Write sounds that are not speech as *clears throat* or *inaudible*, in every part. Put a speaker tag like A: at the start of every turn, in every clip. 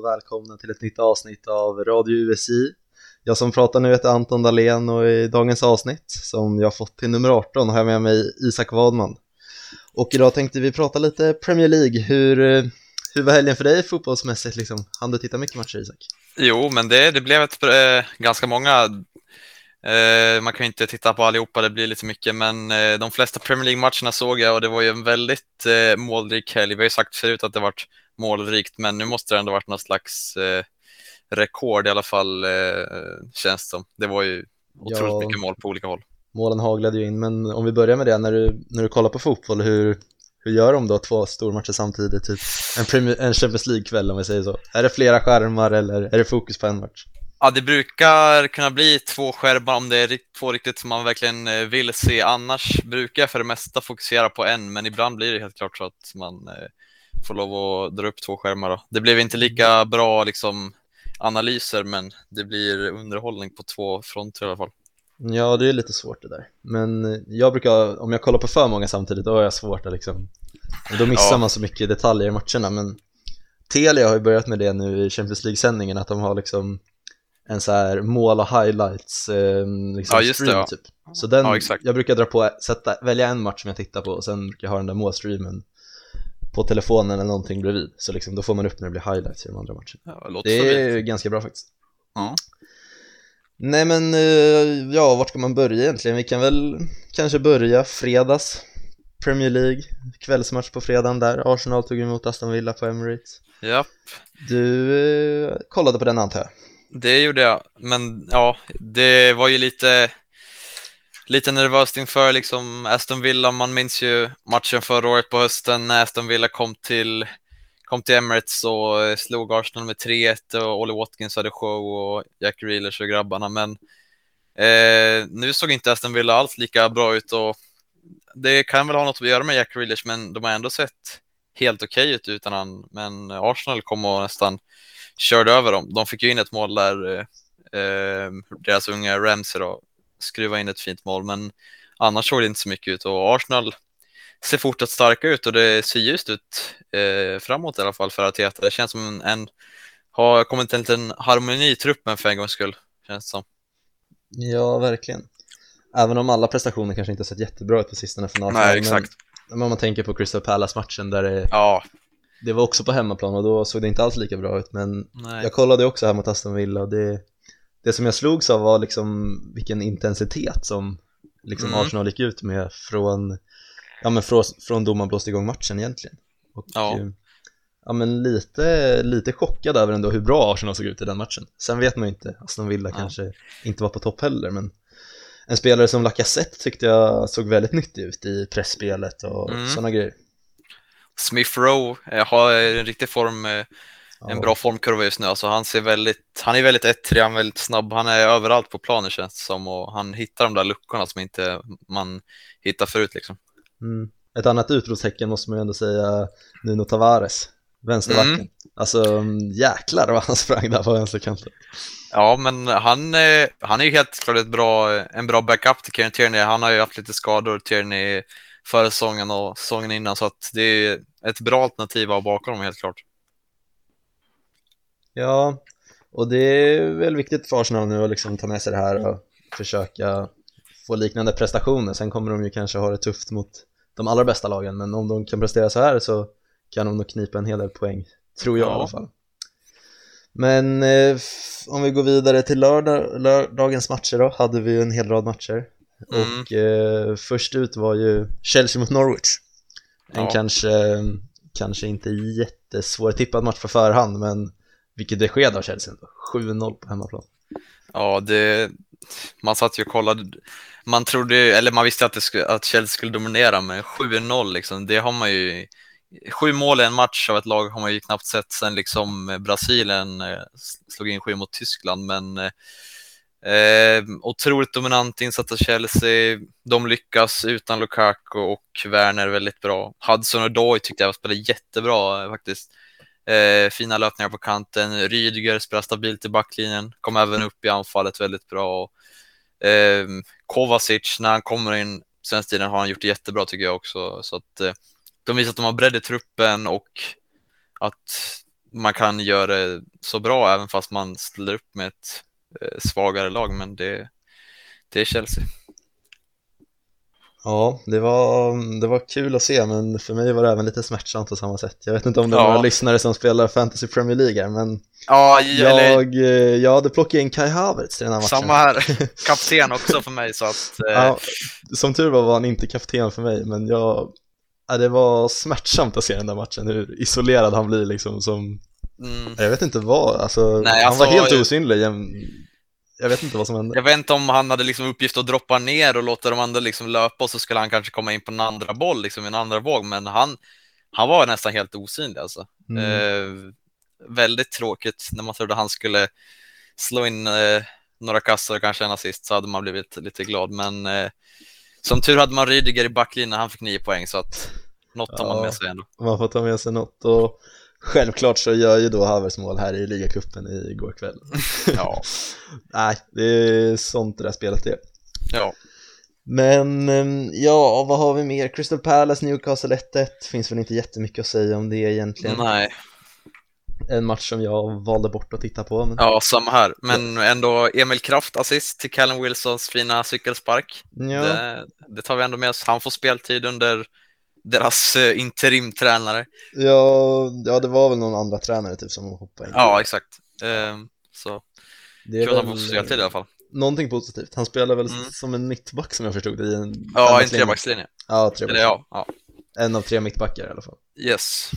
A: och välkomna till ett nytt avsnitt av Radio USI. Jag som pratar nu heter Anton Dahlén och i dagens avsnitt som jag fått till nummer 18 har jag med mig Isak Wadman. Och idag tänkte vi prata lite Premier League. Hur, eh, hur var helgen för dig fotbollsmässigt liksom? Hann du titta mycket matcher Isak?
B: Jo, men det, det blev ett, äh, ganska många Eh, man kan ju inte titta på allihopa, det blir lite mycket, men eh, de flesta Premier League-matcherna såg jag och det var ju en väldigt eh, målrik helg. Vi har ju sagt förut att det varit målrikt, men nu måste det ändå varit någon slags eh, rekord i alla fall, eh, känns det som. Det var ju otroligt ja, mycket mål på olika håll.
A: Målen haglade ju in, men om vi börjar med det, när du, när du kollar på fotboll, hur, hur gör de då två stormatcher samtidigt? Typ en, Premier, en Champions League-kväll om vi säger så. Är det flera skärmar eller är det fokus på en match?
B: Ja, det brukar kunna bli två skärmar om det är två riktigt som man verkligen eh, vill se. Annars brukar jag för det mesta fokusera på en, men ibland blir det helt klart så att man eh, får lov att dra upp två skärmar. Då. Det blev inte lika bra liksom, analyser, men det blir underhållning på två fronter i alla fall.
A: Ja, det är lite svårt det där. Men jag brukar, om jag kollar på för många samtidigt, då har jag svårt att liksom, då missar ja. man så mycket detaljer i matcherna. Men Telia har ju börjat med det nu i Champions League-sändningen, att de har liksom en så här och highlights eh, liksom
B: ja, stream, det, ja.
A: typ. Så den, ja, jag brukar dra på, sätta, välja en match som jag tittar på och sen brukar jag ha den där målstreamen på telefonen eller någonting bredvid. Så liksom, då får man upp när det blir highlights i de andra matcherna. Ja, det, det är ganska bra faktiskt. Ja. Nej men, eh, ja, vart ska man börja egentligen? Vi kan väl kanske börja fredags. Premier League, kvällsmatch på fredagen där. Arsenal tog emot Aston Villa på Emirates.
B: Japp.
A: Du eh, kollade på den antar jag?
B: Det gjorde jag, men ja, det var ju lite, lite nervöst inför liksom Aston Villa. Man minns ju matchen förra året på hösten när Aston Villa kom till, kom till Emirates och eh, slog Arsenal med 3-1 och Ollie Watkins hade show och Jack Reelers och grabbarna. Men eh, nu såg inte Aston Villa alls lika bra ut och det kan väl ha något att göra med Jack Reelers, men de har ändå sett helt okej okay ut utan han. Men Arsenal kom och nästan körde över dem. De fick ju in ett mål där, eh, eh deras unga Ramsey då, skruva in ett fint mål, men annars såg det inte så mycket ut och Arsenal ser fortsatt starka ut och det ser ljust ut eh, framåt i alla fall för Arteta. Det känns som en, en har kommit en liten harmoni i truppen för en gångs skull, känns det som.
A: Ja, verkligen. Även om alla prestationer kanske inte har sett jättebra ut på sistone från
B: Arsenal. Nej, exakt.
A: Men om man tänker på Crystal Palace-matchen där det ja det var också på hemmaplan och då såg det inte alls lika bra ut men Nej. jag kollade också här mot Aston Villa och det, det som jag slogs av var liksom vilken intensitet som liksom mm. Arsenal gick ut med från, ja men från, från då man blåste igång matchen egentligen och, ja. Eh, ja men lite, lite chockad över ändå hur bra Arsenal såg ut i den matchen sen vet man ju inte, Aston Villa ja. kanske inte var på topp heller men en spelare som Lacazette tyckte jag såg väldigt nyttig ut i pressspelet och mm. sådana grejer
B: Smith Rowe eh, har en riktig form, en bra formkurva just nu. Alltså han, ser väldigt, han är väldigt ettrig, han är väldigt snabb, han är överallt på planen känns det som och han hittar de där luckorna som inte man hittar förut liksom.
A: Mm. Ett annat utropstecken måste man ju ändå säga Nuno Tavares, vänsterbacken. Mm. Alltså jäklar vad han sprang där på vänsterkanten.
B: Ja, men han, han är ju helt klart ett bra, en bra backup till Kieran Tierney. Han har ju haft lite skador, Tierney förra säsongen och säsongen innan så att det är ett bra alternativ att bakom dem helt klart.
A: Ja, och det är väl viktigt för Arsenal nu att liksom ta med sig det här och försöka få liknande prestationer. Sen kommer de ju kanske ha det tufft mot de allra bästa lagen, men om de kan prestera så här så kan de nog knipa en hel del poäng, tror jag ja. i alla fall. Men eh, om vi går vidare till lördag, lördagens matcher då, hade vi en hel rad matcher. Mm. Och eh, först ut var ju Chelsea mot Norwich. En ja. kanske, kanske inte jättesvår tippad match på förhand, men vilket besked av Chelsea ändå. 7-0 på hemmaplan.
B: Ja, det, man satt ju och kollade. Man trodde, eller man visste att, det skulle, att Chelsea skulle dominera, men 7-0 liksom, det har man ju Sju mål i en match av ett lag har man ju knappt sett sen liksom eh, Brasilien eh, slog in sju mot Tyskland, men eh, eh otroligt dominant insats av Chelsea. De lyckas utan Lukaku och Werner väldigt bra. Hudson och Doy tyckte jag spelade jättebra faktiskt. Eh, fina löpningar på kanten. Rydiger spelar stabilt i backlinjen. Kom även upp i anfallet väldigt bra. Eh, Kovacic, när han kommer in sen tiden har han gjort det jättebra tycker jag också. Så att eh, de visar att de har bredd i truppen och att man kan göra det så bra även fast man ställer upp med ett eh, svagare lag, men det, det är Chelsea.
A: Ja, det var, det var kul att se, men för mig var det även lite smärtsamt på samma sätt. Jag vet inte om det är
B: Ja.
A: några lyssnare som spelar Fantasy Premier League här, men
B: Ja, eller
A: jag, eh, jag hade plockat in Kai Havertz till den här matchen.
B: samma här. *laughs* Kapten också för mig, så att eh,
A: Ja, som tur var var han inte kapten för mig, men jag, ja, det var smärtsamt att se den där matchen, hur isolerad han blir liksom som,
B: mm,
A: jag vet inte vad, alltså,
B: Nej,
A: han var
B: alltså,
A: helt
B: jag-
A: osynlig, jag, vet inte vad som hände.
B: jag vet inte om han hade liksom uppgift att droppa ner och låta de andra liksom löpa och så skulle han kanske komma in på en andra boll, liksom en andra våg, men han, han var nästan helt osynlig alltså.
A: Mm.
B: Eh, väldigt tråkigt när man trodde han skulle slå in eh, några kassar och kanske en assist så hade man blivit lite glad. Men eh, som tur hade man Rydiger i backlinjen, han fick nio poäng så att något tar man
A: Ja.
B: med sig ändå.
A: Man får ta med sig något och självklart så gör ju då Havertz mål här i ligacupen igår kväll. *laughs*
B: Ja, *laughs*
A: Nej, det är sånt det där spelet är.
B: ja.
A: Men ehm, ja, vad har vi mer? Crystal Palace, Newcastle 1-1, finns väl inte jättemycket att säga om det egentligen.
B: nej,
A: En match som jag valde bort att titta på. Men...
B: ja, samma här. Men ändå Emil Kraft assist till Callum Wilsons fina cykelspark.
A: Ja,
B: Det, det tar vi ändå med oss. Han får speltid under deras eh, interimtränare.
A: ja, ja, det var väl någon andra tränare typ som hoppade in.
B: Ja, exakt. Eh, så
A: det
B: kul att han får speltid i alla fall.
A: någonting positivt. Han spelar väl
B: Mm.
A: som en mittback som jag förstod det i en
B: Ja, en trebackslinje.
A: Ja,
B: Eller
A: trebackslinje.
B: ja, ja.
A: En av tre mittbackar i alla fall.
B: Yes.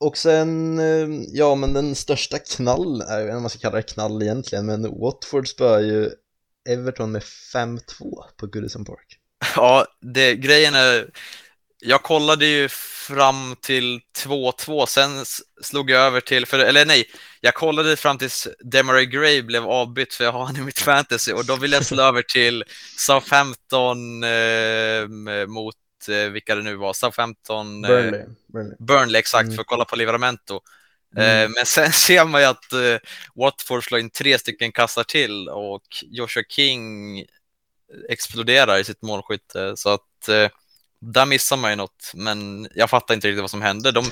A: Och sen, eh, ja men den största knall, jag vet inte om man ska kalla det knall egentligen, men Watford spöar ju Everton med 5-2 på Goodison Park.
B: Ja, det, grejen är, jag kollade ju fram till 2-2, sen slog jag över till, för, eller nej, jag kollade fram tills Demaray Gray blev avbytt, för jag har han i mitt fantasy, och då ville jag slå över till Southampton eh, mot, eh, vilka det nu var, Southampton, eh,
A: Burnley. Burnley.
B: Burnley exakt,
A: Mm.
B: för att kolla på Livramento.
A: Mm.
B: Eh, men sen *laughs* ser man ju att eh, Watford slår in tre stycken kassar till och Joshua King exploderar i sitt målskytte. Så att eh, där missar man ju något, men jag fattar inte riktigt vad som hände. De,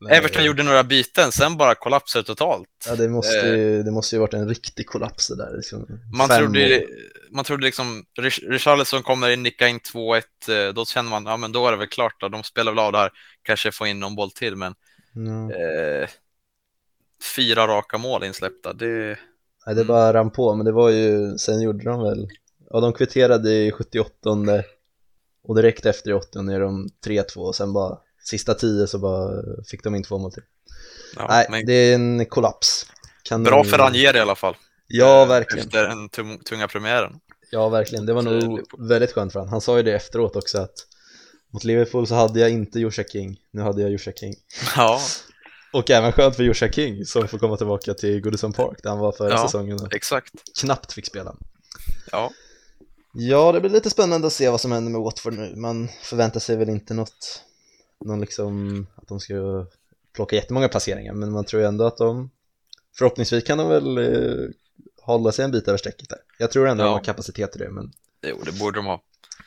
A: Nej.
B: Everton gjorde några byten, sen bara kollapsade totalt.
A: Ja, det måste, ju, det måste ju varit en riktig kollaps det där. Liksom.
B: Man
A: Fem
B: trodde,
A: mål.
B: man trodde liksom, Rich- Richarlison kommer in, nickar in 2-1, eh, då känner man, ja men då är det väl klart då, de spelar väl av det här, kanske få in någon boll till, men
A: Ja.
B: eh, fyra raka mål insläppta, det,
A: Nej, det bara rann på, men det var ju, sen gjorde de väl, ja de kvitterade i 78 och direkt efter i 80 är de 3-2 och sen bara sista 10 så bara fick de in två mål till.
B: ja,
A: Nej,
B: men
A: det är en kollaps. Kan
B: bra för Ranieri i alla fall.
A: Ja,
B: eh,
A: verkligen.
B: Efter den tung, tunga premiären.
A: Ja, verkligen. Det var nog väldigt skönt för honom. Han sa ju det efteråt också att mot Liverpool så hade jag inte Joshua King, nu hade jag Joshua King.
B: Ja, *laughs*
A: Och även skönt för Joshua King som får komma tillbaka till Goodison Park där han var förra
B: Ja.
A: säsongen och
B: exakt.
A: knappt fick spela.
B: Ja,
A: Ja, det blir lite spännande att se vad som händer med Watford nu. Man förväntar sig väl inte något, någon liksom, att de ska plocka jättemånga placeringar, men man tror ändå att de, förhoppningsvis kan de väl eh, hålla sig en bit över strecket där. Jag tror ändå
B: Ja.
A: de har kapacitet till det, men
B: jo, det borde de ha.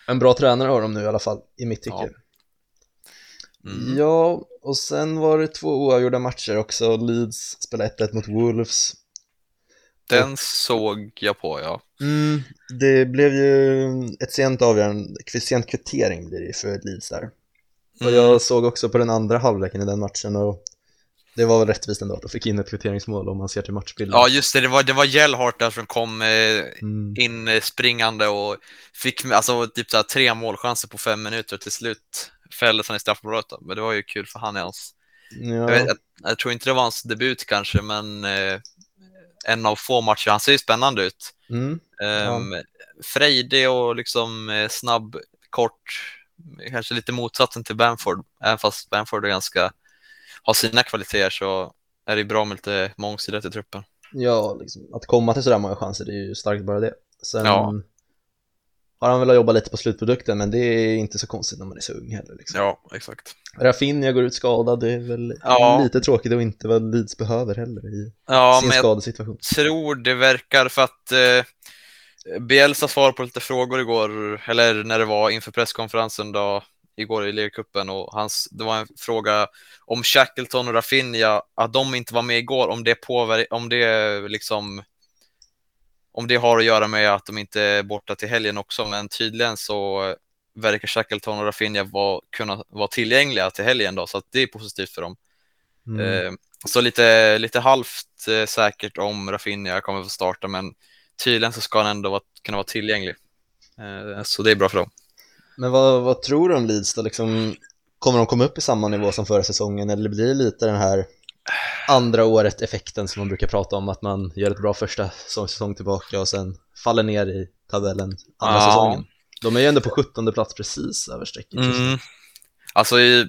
A: en bra tränare har de nu i alla fall, i mitt tycke.
B: Ja. Mm.
A: Ja, och sen var det två oavgjorda matcher också. Leeds spelade 1-1 mot Wolves.
B: Den såg jag på, ja.
A: Mm, det blev ju ett sent avgörande, sent kvittering blir det ju för Leeds där. Och
B: Mm.
A: jag såg också på den andra halvleken i den matchen och det var väl rättvist ändå att de fick in ett kvitteringsmål om man ser till matchbilden.
B: Ja, just det, det var, det var Gellhart där som kom eh,
A: Mm.
B: in eh, springande och fick alltså, typ så här, tre målchanser på fem minuter till slut fälldes han i straffområdet. Men det var ju kul för han i hans... Jag,
A: Ja,
B: vet, jag, jag tror inte det var hans debut kanske, men eh, en av få matcher. Han ser ju spännande ut.
A: mm.
B: Um, Frejdig och liksom eh, snabb, kort, kanske lite motsatsen till Bamford. Även fast Bamford är ganska, har sina kvaliteter så är det bra med lite mångsidighet i truppen.
A: ja liksom, att komma till sådär många chanser det är ju starkt bara det. Sen
B: Ja.
A: Har han väl jobbat lite på slutprodukten men det är inte så konstigt när man är så ung heller. Liksom.
B: Ja, exakt.
A: Rafinha går ut skadad, det är väl
B: Ja.
A: lite tråkigt och inte vad Leeds behöver heller i
B: Ja,
A: sin
B: men jag
A: skadesituation.
B: tror det verkar för att eh, Bielsa svarade på lite frågor igår, eller när det var inför presskonferensen då, igår i ligacupen och hans, det var en fråga om Shackleton och Rafinha, att de inte var med igår, om det påverkar, om det liksom om det har att göra med att de inte är borta till helgen också, men tydligen så verkar Shackleton och Rafinha vara, kunna vara tillgängliga till helgen då, så det är positivt för dem. Mm. Eh, så lite, lite halvt eh, säkert om Rafinha kommer få starta, men tydligen så ska han ändå vara, kunna vara tillgänglig. Eh, så det är bra för dem.
A: Men vad, vad tror du om Leeds då? Liksom, kommer de komma upp i samma nivå som förra säsongen eller blir det lite den här andra året-effekten som man brukar prata om, att man gör ett bra första säsong tillbaka och sen faller ner i tabellen andra ja. säsongen? De är ju ändå på 17 plats precis över strecket.
B: Mm. Alltså, i,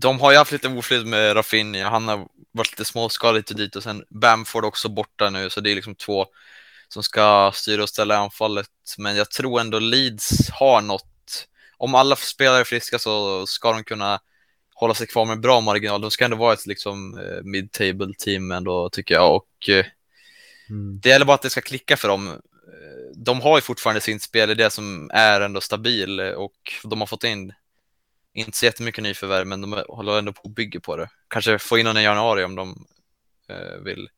B: de har ju haft lite oflyt med Rafinha, han har varit lite småskalig lite dit och sen Bamford också borta nu, så det är liksom två som ska styra och ställa anfallet. Men jag tror ändå Leeds har något. Om alla spelare är friska så ska de kunna hålla sig kvar med bra marginal. De ska ändå vara ett liksom eh, mid-table team ändå tycker jag och eh, mm. det gäller bara att det ska klicka för dem. Eh, de har ju fortfarande sin spelidé som är ändå stabil och de har fått in inte så jättemycket nyförvärv, men de håller ändå på att bygga på det. Kanske få in någon i januari om de vill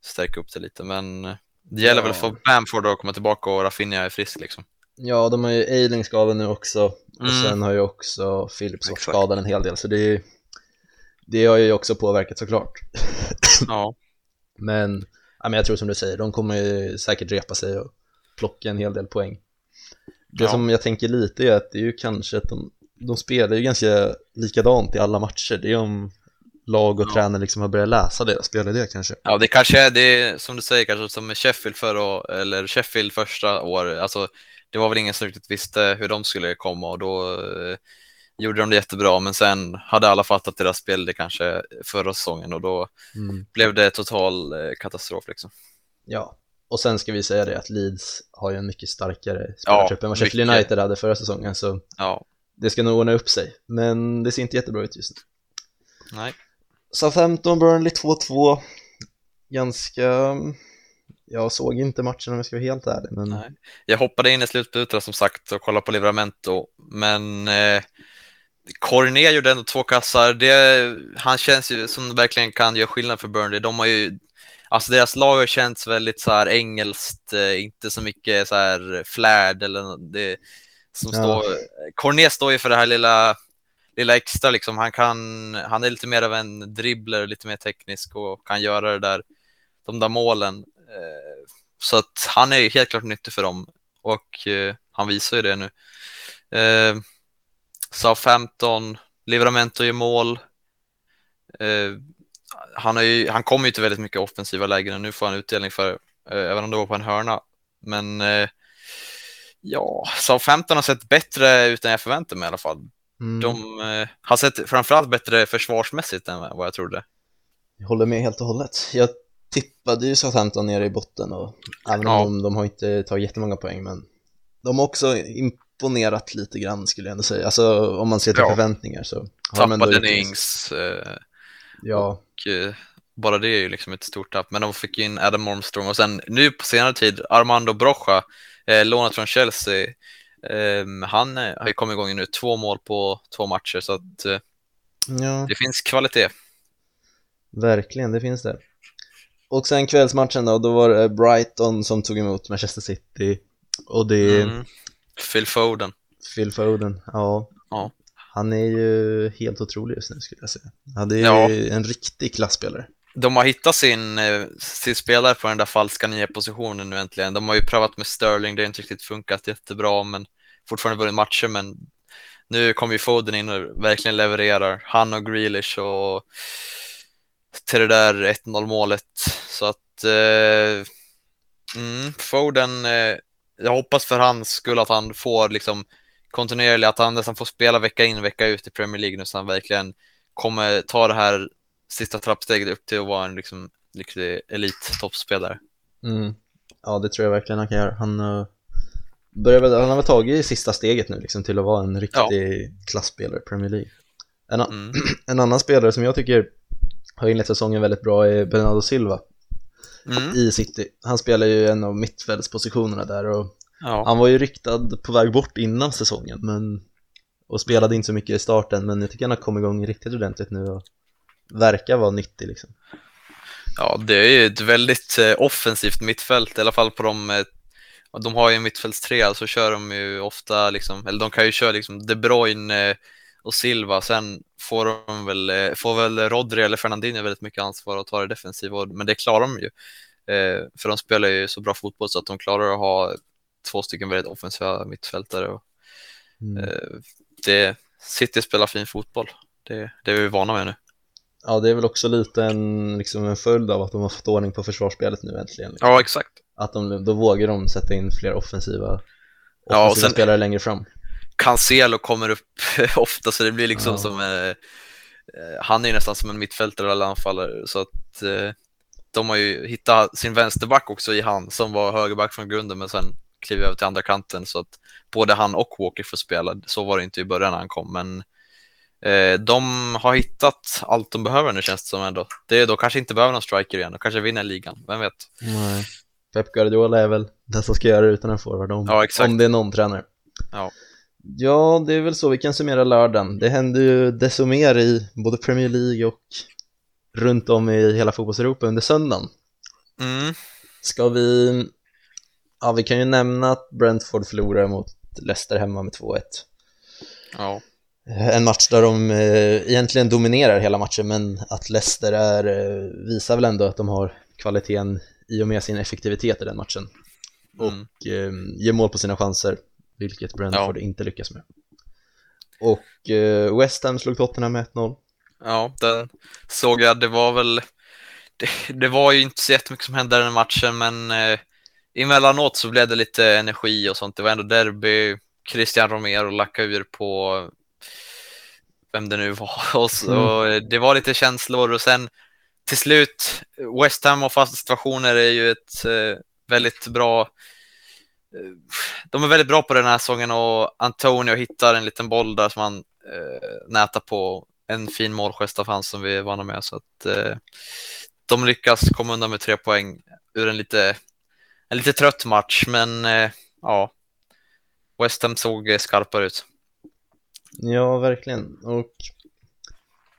B: stärka upp det lite, men det gäller ja. väl få Bamford att komma tillbaka och Rafinha är frisk liksom.
A: Ja, de har ju Eiling skadad nu också och mm. sen har ju också Philips varit skadad en hel del så det, det har ju också påverkat såklart. *laughs*
B: ja.
A: Men, ja, men jag tror som du säger, de kommer ju säkert repa sig och plocka en hel del poäng. Det ja. som jag tänker lite är att det är ju kanske att de, de spelar ju ganska likadant i alla matcher. Det är om lag och ja. tränare liksom har börjat läsa deras spelidé kanske.
B: Ja, det kanske är det som du säger, kanske som med Sheffield förra eller Sheffield första år. Alltså, det var väl ingen som riktigt visste hur de skulle komma och då eh, gjorde de det jättebra, men sen hade alla fattat deras spel det kanske förra säsongen och då mm. blev det total eh, katastrof liksom.
A: Ja, och sen ska vi säga det att Leeds har ju en mycket starkare spelartrupp ja, än vad Sheffield United hade förra säsongen så
B: ja.
A: det ska nog ordna upp sig, men det ser inte jättebra ut just nu.
B: Nej.
A: Southampton, Burnley 2-2 Ganska jag såg inte matchen om jag ska vara helt ärlig. Men... Nej.
B: Jag hoppade in i slutminuterna som sagt och kollade på Livramento, men eh, Corné gjorde ändå två kassar. Det, han känns ju som verkligen kan göra skillnad för Burnley. De har ju, alltså deras lag har känts väldigt så här engelskt, eh, inte så mycket så här flärd eller det som ja. står. Corné står ju för det här lilla lilla extra liksom. Han kan, han är lite mer av en dribbler, lite mer teknisk och kan göra det där, de där målen. Eh, så att han är helt klart nyttig för dem och eh, han visar ju det nu. Eh, Southampton, Livramento gör mål. Han, är ju, han kommer ju till väldigt mycket offensiva lägen och nu får han utdelning för, även om det var på en hörna. Men ja, Southampton har sett bättre ut än jag förväntade mig i alla fall. Mm. De eh, har sett framförallt bättre försvarsmässigt än vad jag trodde.
A: Jag håller med helt och hållet. Jag tippade ju Southampton nere i botten och även om ja. de, de har inte tagit jättemånga poäng men de har också imponerat lite grann skulle jag ändå säga. Alltså om man ser till ja. förväntningar så
B: har Tappade de Ings. Eh,
A: ja.
B: Och, eh, bara det är ju liksom ett stort tapp. Men de fick in Adam Armstrong och sen nu på senare tid Armando Brocha, eh, lånat från Chelsea, Um, han har ju kommit igång nu, två mål på två matcher, så att uh, ja. det finns kvalitet.
A: Verkligen, det finns det. Och sen kvällsmatchen då, då var det Brighton som tog emot Manchester City och det... Mm.
B: Phil Foden.
A: Phil Foden, ja.
B: ja.
A: Han är ju helt otrolig just nu skulle jag säga. Han är ja. en riktig klasspelare.
B: De har hittat sin, eh, sin spelare på den där falska nya positionen nu äntligen. De har ju prövat med Sterling, det har inte riktigt funkat jättebra, men fortfarande vunnit matcher, men nu kommer ju Foden in och verkligen levererar. Han och Grealish och till det där 1-0 målet. Så att eh, mm, Foden, eh, jag hoppas för hans skull att han får liksom kontinuerligt, att han nästan får spela vecka in vecka ut i Premier League nu så han verkligen kommer ta det här sista trappsteget upp till att vara en liksom, riktig elit-toppspelare.
A: Mm. Ja, det tror jag verkligen han kan göra. Han, uh, börjar väl, han har väl tagit sista steget nu liksom, till att vara en riktig ja. klassspelare i Premier League. En, mm. *clears throat* en annan spelare som jag tycker har inlett säsongen väldigt bra är Bernardo Silva mm. i City. Han spelar ju en av mittfältspositionerna där och ja. han var ju ryktad på väg bort innan säsongen men och spelade inte så mycket i starten men jag tycker han har kommit igång riktigt ordentligt nu och verkar vara nyttig liksom.
B: Ja, det är ju ett väldigt eh, offensivt mittfält, i alla fall på de eh, de har ju en mittfältstrea så kör de ju ofta liksom, eller de kan ju köra liksom De Bruyne eh, och Silva, sen får de väl, eh, får väl Rodri eller Fernandinho väldigt mycket ansvar att ta det defensiva, men det klarar de ju. Eh, för de spelar ju så bra fotboll så att de klarar att ha två stycken väldigt offensiva mittfältare. Och, mm. det, City spelar fin fotboll, det, det är vi vana med nu.
A: Ja, det är väl också lite en, liksom en följd av att de har fått ordning på försvarsspelet nu äntligen. Liksom.
B: Ja, exakt.
A: Att de, då vågar de sätta in fler offensiva, offensiva ja, och sen, spelare längre fram.
B: Cancelo kommer upp *laughs* ofta så det blir liksom ja. som eh, eh, han är ju nästan som en mittfältare eller anfallare så att eh, de har ju hittat sin vänsterback också i han som var högerback från grunden men sen kliver över till andra kanten så att både han och Walker får spela. Så var det inte i början när han kom men eh, de har hittat allt de behöver nu känns det som ändå. Det är då kanske inte behöver någon striker igen och kanske vinner ligan, vem vet?
A: Nej. Pep Guardiola är väl den som ska göra det utan en forward om, ja, om det är någon tränare.
B: Ja.
A: Ja, det är väl så vi kan summera lördagen. Det händer ju desto mer i både Premier League och runt om i hela fotbollseuropa under söndagen.
B: Mm.
A: Ska vi... Ja, vi kan ju nämna att Brentford förlorar mot Leicester hemma med 2-1.
B: Ja.
A: En match där de eh, egentligen dominerar hela matchen men att Leicester är, eh, visar väl ändå att de har kvaliteten i och med sin effektivitet i den matchen och mm. eh, ger mål på sina chanser, vilket Brentford ja. inte lyckas med. Och eh, West Ham slog Tottenham med 1-0.
B: Ja, den såg jag. Det var väl, det, det, var ju inte så jättemycket som hände i den matchen, men eh, emellanåt så blev det lite energi och sånt. Det var ändå derby, Christian Romero lackade ur på vem det nu var. *laughs* Och, så, mm. och det var lite känslor och sen till slut, West Ham och fasta situationer är ju ett eh, väldigt bra de är väldigt bra på den här säsongen och Antonio hittar en liten boll där som han eh, nätar på en fin målgest av hans som vi är vana med så att eh, de lyckas komma undan med tre poäng ur en lite, en lite trött match men eh, ja, West Ham såg skarpare ut.
A: Ja, verkligen och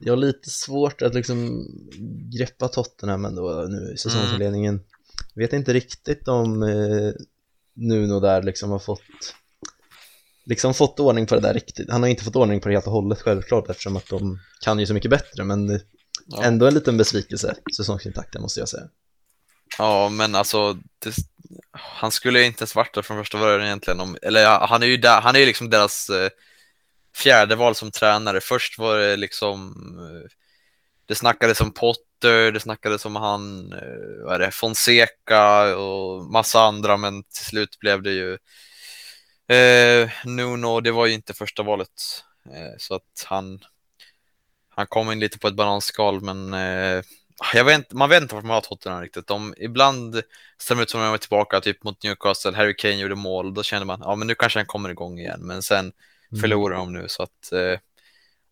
A: jag har lite svårt att liksom greppa Tottenham ändå nu i säsongsinledningen. Mm. Vet inte riktigt om eh, Nuno där liksom har fått liksom fått ordning på det där riktigt. Han har inte fått ordning på det helt och hållet självklart eftersom att de kan ju så mycket bättre men ja. ändå en liten besvikelse säsongsintakten måste jag säga.
B: Ja, men alltså det, han skulle inte ens varit där från första början egentligen. Om, eller han är ju där, han är ju liksom deras eh, fjärde val som tränare. Först var det liksom, eh, det snackades om Potter, det snackades om han, eh, vad är det, Fonseca och massa andra, men till slut blev det ju eh, Nuno, det var ju inte första valet. Eh, så att han, han kom in lite på ett bananskal, men eh, jag vet, man vet inte vart man har Tottenham riktigt. De, ibland ser det ut som att de är tillbaka, typ mot Newcastle, Harry Kane gjorde mål, då känner man, ja men nu kanske han kommer igång igen, men sen Mm. förlorar de nu så att eh,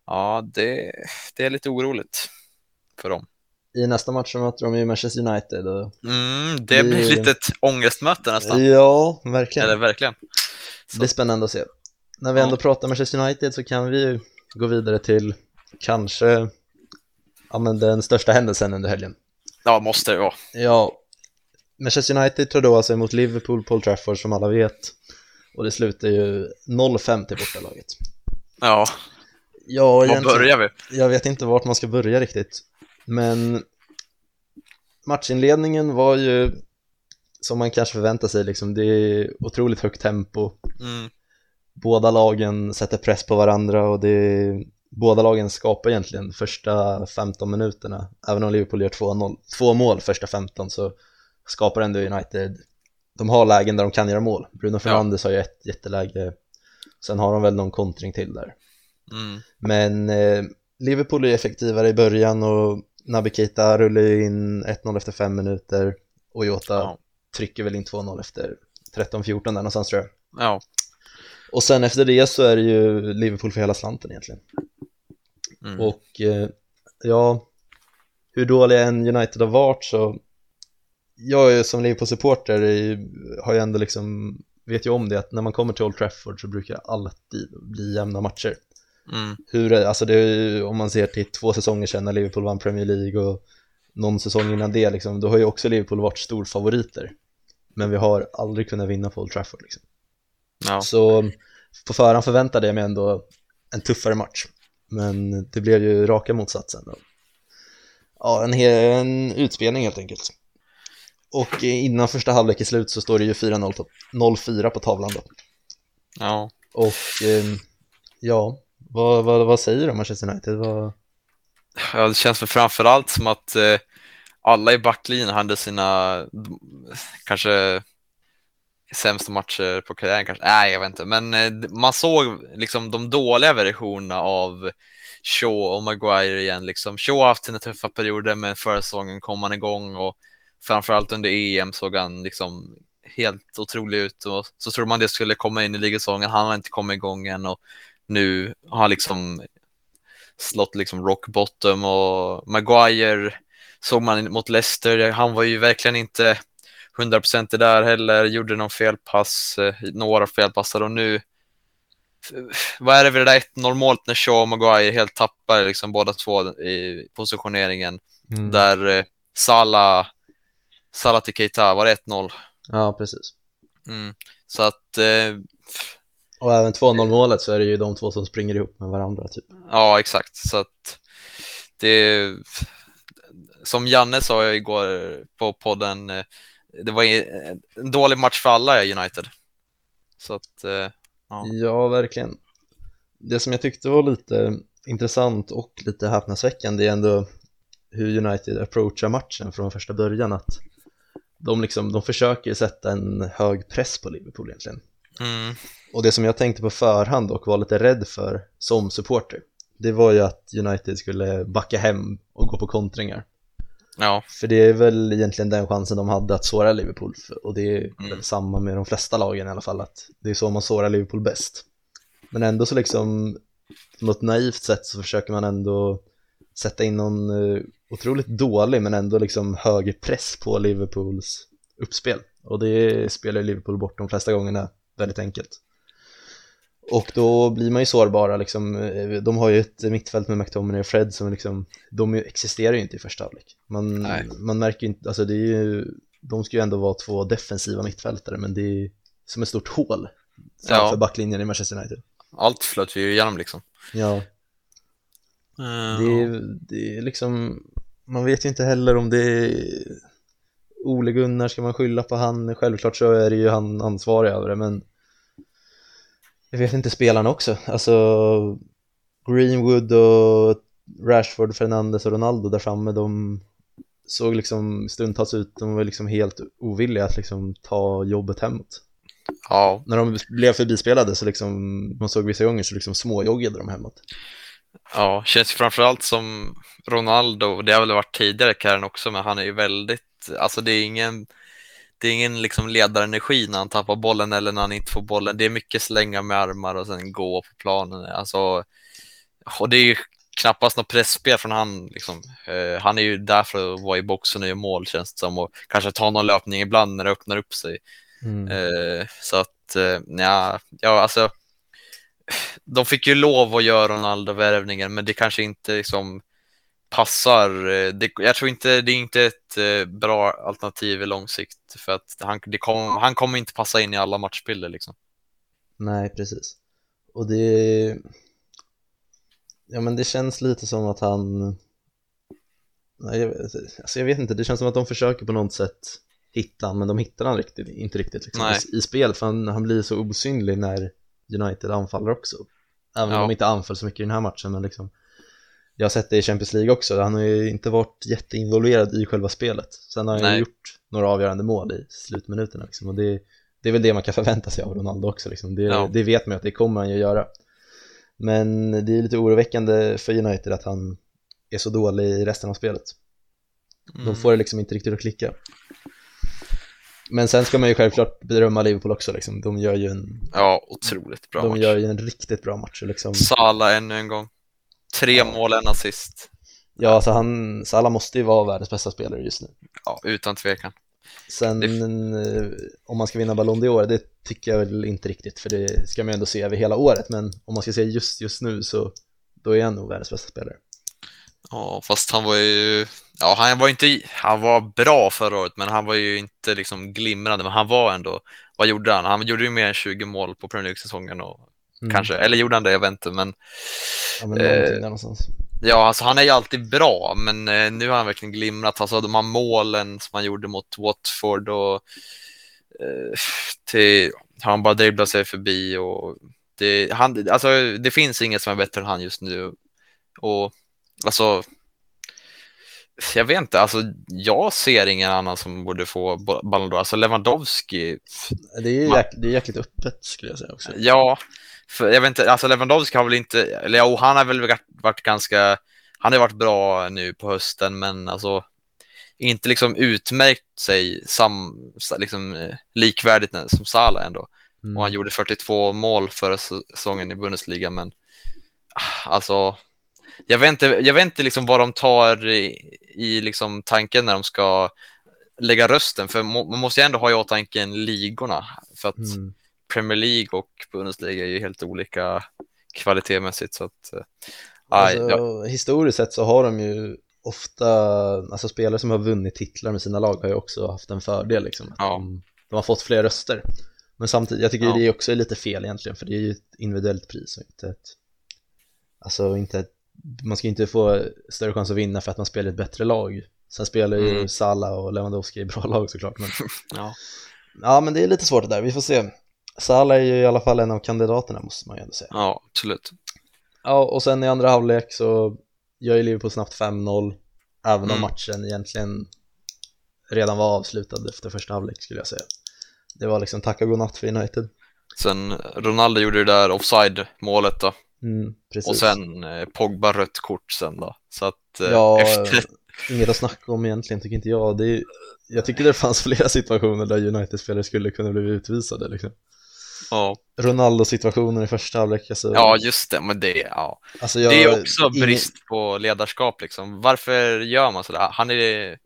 B: ja, det, det är lite oroligt för dem.
A: I nästa match möter de ju Manchester United. Och
B: mm, det blir lite ett ångestmöte nästan.
A: Ja, verkligen.
B: Eller verkligen.
A: Så. Det blir spännande att se. När vi ja. ändå pratar Manchester United så kan vi ju gå vidare till kanske ja, men den största händelsen under helgen.
B: Ja, måste det vara.
A: Ja, Manchester United tar då alltså emot Liverpool, Paul Trafford som alla vet. Och det slutar ju 0-5 till bortalaget.
B: Ja,
A: ja
B: var börjar vi?
A: Jag vet inte vart man ska börja riktigt. Men matchinledningen var ju som man kanske förväntar sig, liksom, det är otroligt högt tempo.
B: Mm.
A: Båda lagen sätter press på varandra och det båda lagen skapar egentligen första 15 minuterna. Även om Liverpool gör två, två mål första 15 så skapar ändå United de har lägen där de kan göra mål. Bruno Fernandes ja. har ju ett jätteläge, sen har de väl någon kontring till där.
B: Mm.
A: Men eh, Liverpool är effektivare i början och Naby Keita rullar ju in 1-0 efter 5 minuter och Jota ja. trycker väl in 2-0 efter 13-14 där någonstans tror jag.
B: Ja.
A: Och sen efter det så är det ju Liverpool för hela slanten egentligen. Mm. Och eh, ja, hur dåliga en United har varit så jag är som Liverpool-supporter har ju ändå liksom, vet ju om det att när man kommer till Old Trafford så brukar det alltid bli jämna matcher.
B: Mm.
A: Hur, alltså det, om man ser till två säsonger sedan när Liverpool vann Premier League och någon säsong innan det, liksom, då har ju också Liverpool varit storfavoriter. Men vi har aldrig kunnat vinna på Old Trafford. Liksom.
B: Ja.
A: Så på förhand förväntade jag mig ändå en tuffare match. Men det blev ju raka motsatsen. Ja, en, en utspelning helt enkelt. Och innan första halvlek är slut så står det ju 4-0 på, 0-4 på tavlan då.
B: ja.
A: Och eh, ja, vad, vad, vad säger du om Manchester United? Vad...
B: Ja, det känns väl framförallt som att eh, alla i backlinjen hade sina kanske sämsta matcher på karriären kanske. Nej, jag vet inte, men eh, man såg liksom de dåliga versionerna av Shaw och Maguire igen. Liksom. Shaw har haft sina tuffa perioder, men förra säsongen kom han igång och framförallt under EM såg han liksom helt otrolig ut och så trodde man det skulle komma in i ligasäsongen. Han har inte kommit igång än och nu har liksom slått liksom rock bottom och Maguire såg man mot Leicester. Han var ju verkligen inte 100% där heller, gjorde någon felpass, eh, några felpassar och nu vad är det vid det där 1-0 målet när Shaw och Maguire helt tappar liksom båda två i positioneringen
A: Mm.
B: där eh, Salah Salah till Keita var det 1-0
A: Ja, precis.
B: mm. så att eh,
A: Och även 2-0 målet så är det ju de två som springer ihop med varandra typ.
B: Ja, exakt. Så att det som Janne sa igår på podden, eh, det var en dålig match för alla i United. Så att, eh, ja.
A: Ja, verkligen. Det som jag tyckte var lite intressant och lite häpnadsväckande är ändå hur United approachar matchen från första början att de, liksom, de försöker sätta en hög press på Liverpool egentligen.
B: Mm,
A: Och det som jag tänkte på förhand och var lite rädd för som supporter det var ju att United skulle backa hem och gå på kontringar.
B: ja,
A: För det är väl egentligen den chansen de hade att såra Liverpool och det är
B: Mm.
A: väl samma med de flesta lagen i alla fall att det är så man sårar Liverpool bäst. Men ändå så liksom på något naivt sätt så försöker man ändå sätta in någon eh, otroligt dålig men ändå liksom hög press på Liverpools uppspel och det spelar Liverpool bort de flesta gångerna väldigt enkelt. Och då blir man ju sårbara liksom, eh, de har ju ett mittfält med McTominay och Fred som liksom, de existerar ju inte i första halvlek. Man,
B: Nej.
A: man märker ju inte, alltså det är ju, de ska ju ändå vara två defensiva mittfältare men det är som ett stort hål framför
B: Ja.
A: backlinjen i Manchester United.
B: allt flöt vi ju igenom liksom.
A: Ja, det är, det är liksom, man vet ju inte heller om det är Ole Gunnar, ska man skylla på han? Självklart så är det ju han ansvarig över det, men jag vet inte spelarna också. Alltså Greenwood och Rashford, Fernandes och Ronaldo där framme, de såg liksom stundtals ut, de var liksom helt ovilliga att liksom ta jobbet hemåt.
B: Ja,
A: När de blev förbispelade så liksom, man såg vissa gånger så liksom småjoggade de hemåt.
B: ja, känns ju framförallt som Ronaldo, det har väl varit tidigare i karriären också, men han är ju väldigt, alltså det är ingen det är ingen liksom ledarenergi när han tappar bollen eller när han inte får bollen. Det är mycket slänga med armar och sen gå på planen. Alltså, och det är ju knappast något pressspel från han. Liksom. Eh, han är ju där för att vara i boxen och göra mål känns det som och kanske ta någon löpning ibland när det öppnar upp sig.
A: Mm.
B: Eh, så att, eh, ja, ja, alltså. De fick ju lov att göra Ronaldo-värvningen, men det kanske inte liksom passar. eh, Det, jag tror inte det är inte ett eh, bra alternativ i lång sikt för att han, det kom, han kommer inte passa in i alla matchbilder liksom.
A: Nej, precis. Och det... Ja, men det känns lite som att han... Nej, jag, alltså jag vet inte, det känns som att de försöker på något sätt hitta han, men de hittar han riktigt, inte riktigt liksom, i, i spel, för han, han blir så osynlig när United anfaller också. Även om
B: Ja.
A: de inte anföll så mycket i den här matchen, men liksom jag har sett det i Champions League också, han har ju inte varit jätteinvolverad i själva spelet. Sen har han ju
B: Nej.
A: gjort några avgörande mål i slutminuterna liksom, och det, det är väl det man kan förvänta sig av Ronaldo också liksom. det,
B: Ja.
A: det vet man ju att det kommer han ju göra. Men det är lite oroväckande för United att han är så dålig i resten av spelet.
B: Mm.
A: De får det liksom inte riktigt att klicka. Men sen ska man ju självklart berömma Liverpool också liksom. De gör ju en,
B: Ja, otroligt bra
A: de
B: match.
A: gör ju en riktigt bra match liksom.
B: Sala ännu en gång. Tre mål, en assist.
A: Ja, alltså han, Salah måste ju vara världens bästa spelare just nu.
B: Ja, utan tvekan.
A: Sen det... om man ska vinna Ballon d'Or, det tycker jag väl inte riktigt för det ska man ju ändå se över hela året men om man ska se just just nu så då är han nog världens bästa spelare.
B: Ja, fast han var ju, ja han var inte, han var bra förra året men han var ju inte liksom glimrande men han var ändå, vad gjorde han? Han gjorde ju mer än 20 mål på Premier League-säsongen och mm. kanske, eller gjorde han det? Jag vet inte men.
A: Ja men eh.
B: Ja, alltså han är ju alltid bra, men eh, nu har han verkligen glimrat. Alltså de här målen som han gjorde mot Watford och eh, till, han bara dribblat sig förbi och det, han, alltså, det finns inget som är bättre än han just nu. Och alltså, jag vet inte, alltså jag ser ingen annan som borde få Ballon d'Or. Alltså Lewandowski.
A: Det är ju man, det är jäkligt öppet skulle jag säga också.
B: Ja, för jag vet inte, alltså Lewandowski har väl inte, eller ja, han har väl varit ganska, han har varit bra nu på hösten, men alltså inte liksom utmärkt sig sam, liksom, eh, likvärdigt som Salah ändå. Mm. Och han gjorde 42 mål förra säsongen i Bundesliga, men ah, alltså, jag vet inte, jag vet inte liksom vad de tar i, i liksom tanken när de ska lägga rösten, för man måste ju ändå ha i åtanke ligorna, för att mm. Premier League och Bundesliga är ju helt olika kvalitetsmässigt. Så att,
A: eh, alltså, ja. Historiskt sett så har de ju ofta, alltså spelare som har vunnit titlar med sina lag har ju också haft en fördel liksom. Ja. De, de, har fått fler röster. Men samtidigt, jag tycker ja. det också är lite fel egentligen för det är ju ett individuellt pris och inte ett, alltså inte ett, man ska inte få större chans att vinna för att man spelar ett bättre lag. Sen spelar ju mm. Salah och Lewandowski i bra lag såklart. Men... *laughs* ja. ja, men det är lite svårt det där, vi får se. Salah är ju i alla fall en av kandidaterna måste man ju ändå säga.
B: Ja, absolut.
A: Ja, och sen i andra halvlek så gör ju Liverpool snabbt 5-0, även mm. om matchen egentligen redan var avslutad efter första halvlek skulle jag säga. Det var liksom tacka godnatt för United.
B: Sen Ronaldo gjorde det där offside-målet då.
A: Mm,
B: och sen eh, Pogba rött kort sen då. Så att
A: eh, ja, efter... inget att snacka om egentligen tycker inte jag. Det är, jag tycker det fanns *laughs* flera situationer där United-spelare skulle kunna bli utvisade liksom.
B: Ja.
A: Ronaldo-situationen i första halvlek. Alltså,
B: ja, just det, men det, ja. Alltså jag, det är också brist på ledarskap liksom. Varför gör man sådär? Han är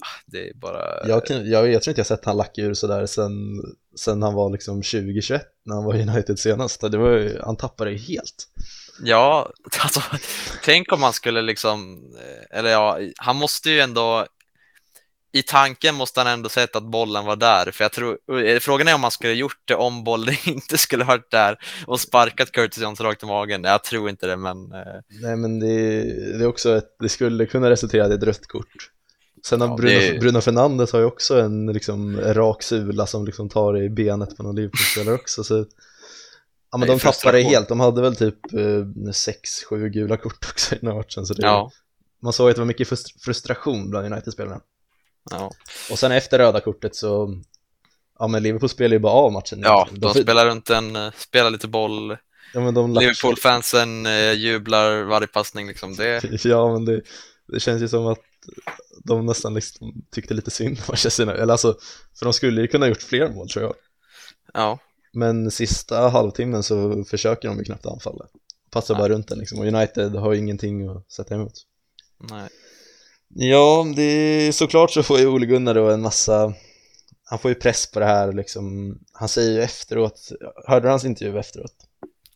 B: ah, det är bara...
A: Jag, kan, jag, jag tror inte jag sett han lacka ur sådär sen, sen han var liksom 2021 när han var i United senast. Det var, han tappade det helt.
B: Ja, *laughs* alltså tänk om man skulle liksom, eller ja, han måste ju ändå i tanken måste han ändå sett att bollen var där, för jag tror, eh, frågan är om man skulle gjort det om bollen *laughs* inte skulle varit där och sparkat Curtis Johnson rakt i magen. Jag tror inte det, men... Eh,
A: Nej, men det, det är också ett, det skulle kunna resultera i ett rött kort. Sen har ja, Bruno, det... Bruno Fernandes har ju också en liksom, rak sula som liksom tar i benet på någon Liverpool-spelare också, så Ja men de tappade det helt, de hade väl typ 6-7 eh, gula kort också i den här matchen så det, ja. man såg att det var mycket frustration bland United-spelarna.
B: Ja.
A: Och sen efter röda kortet så, ja men Liverpool spelar ju bara av matchen.
B: Ja, de, de spelar runt en, eh, spelar lite boll. Ja, Liverpool-fansen eh, jublar varje passning liksom. Det... *laughs*
A: ja, men det, det känns ju som att de nästan liksom tyckte lite synd om Manchester Eller alltså, för de skulle ju kunna gjort fler mål tror jag.
B: Ja.
A: Men sista halvtimmen så försöker de ju knappt anfalla. Passar ja. bara runt den liksom och United har ju ingenting att sätta emot.
B: Nej.
A: Ja, det är såklart så får ju Ole Gunnar då en massa han får ju press på det här liksom, han säger ju efteråt, hörde du hans intervju efteråt?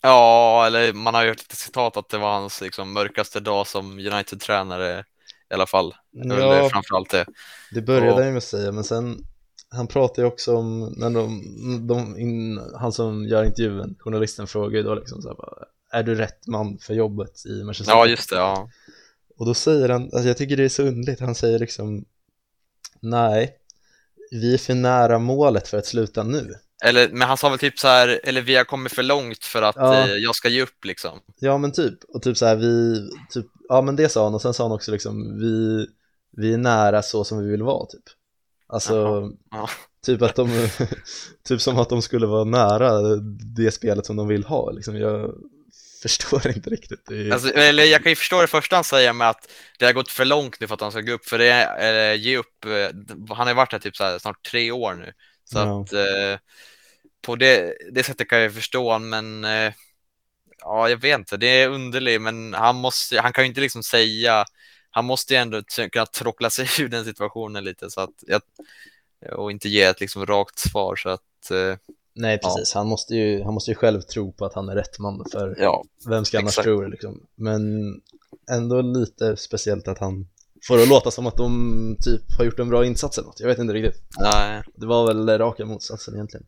B: Ja, eller man har ju hört ett citat att det var hans liksom, mörkaste dag som United-tränare i alla fall. Det ja, framförallt det.
A: Det började han ju med att säga, men sen han pratar ju också om, när de, de in, han som gör intervjun, journalisten frågar ju då liksom så här, bara, är du rätt man för jobbet i Manchester
B: Ja, just det, ja.
A: Och då säger han, alltså jag tycker det är så underligt, han säger liksom nej, vi är för nära målet för att sluta nu.
B: Eller, men han sa väl typ så här, eller vi har kommit för långt för att ja. eh, jag ska ge upp liksom.
A: Ja men typ, och typ så här vi, typ, ja men det sa han och sen sa han också liksom vi, vi är nära så som vi vill vara typ. Alltså, ja. typ att de, *laughs* typ som att de skulle vara nära det spelet som de vill ha liksom. Jag, förstår inte riktigt.
B: Är... Alltså, eller jag kan ju förstå det första han säger med att det har gått för långt nu för att han ska gå upp, för det är, ge upp, eh, han har varit här typ så här, snart tre år nu. Så ja. att eh, på det, det sättet kan jag förstå men eh, ja, jag vet inte, det är underligt, men han måste, han kan ju inte liksom säga, han måste ju ändå kunna trockla sig *laughs* ur den situationen lite så att jag, och inte ge ett liksom rakt svar så att eh,
A: Nej precis, han, måste ju, han måste ju själv tro på att han är rätt man för
B: ja,
A: vem ska annars
B: exakt.
A: tro det liksom. Men ändå lite speciellt att han får det att låta som att de typ har gjort en bra insats eller något, jag vet inte riktigt.
B: nej,
A: Det var väl raka motsatsen egentligen.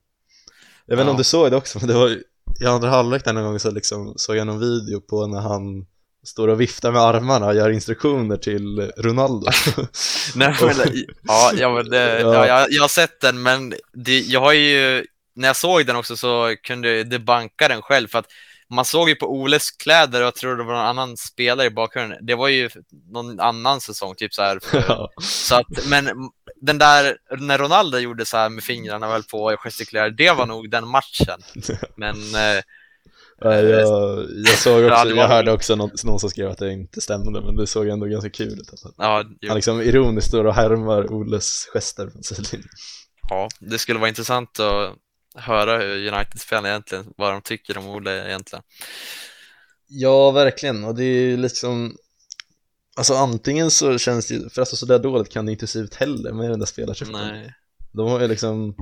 A: Jag vet inte
B: Ja.
A: om du såg det också, men det var ju i andra halvlek där någon gång så liksom såg jag någon video på när han står och viftar med armarna och gör instruktioner till Ronaldo. *laughs*
B: nej men, *laughs* ja, ja, men det,
A: Ja.
B: ja. jag, jag har sett den men det, jag har ju, när jag såg den också så kunde det banka den själv för att man såg ju på Oles kläder och jag tror det var någon annan spelare i bakgrunden. Det var ju någon annan säsong, typ så här. *laughs* Så att, men den där, när Ronaldo gjorde så här med fingrarna väl på och gestikulerade, det var nog den matchen. *laughs* Men eh,
A: Ja, jag, jag såg också, jag hörde också någon, någon som skrev att det inte stämde men det såg ändå ganska kul ut alltså.
B: ja, jo,
A: Han liksom ironiskt står och härmar Oles gester
B: ja, det skulle vara intressant att höra hur United-spelarna egentligen, vad de tycker om Ole egentligen.
A: Ja, verkligen. Och det är ju liksom Alltså antingen så känns det ju, för alltså sådär dåligt kan det inte se ut heller med den där spelartruppen.
B: Nej.
A: De har ju liksom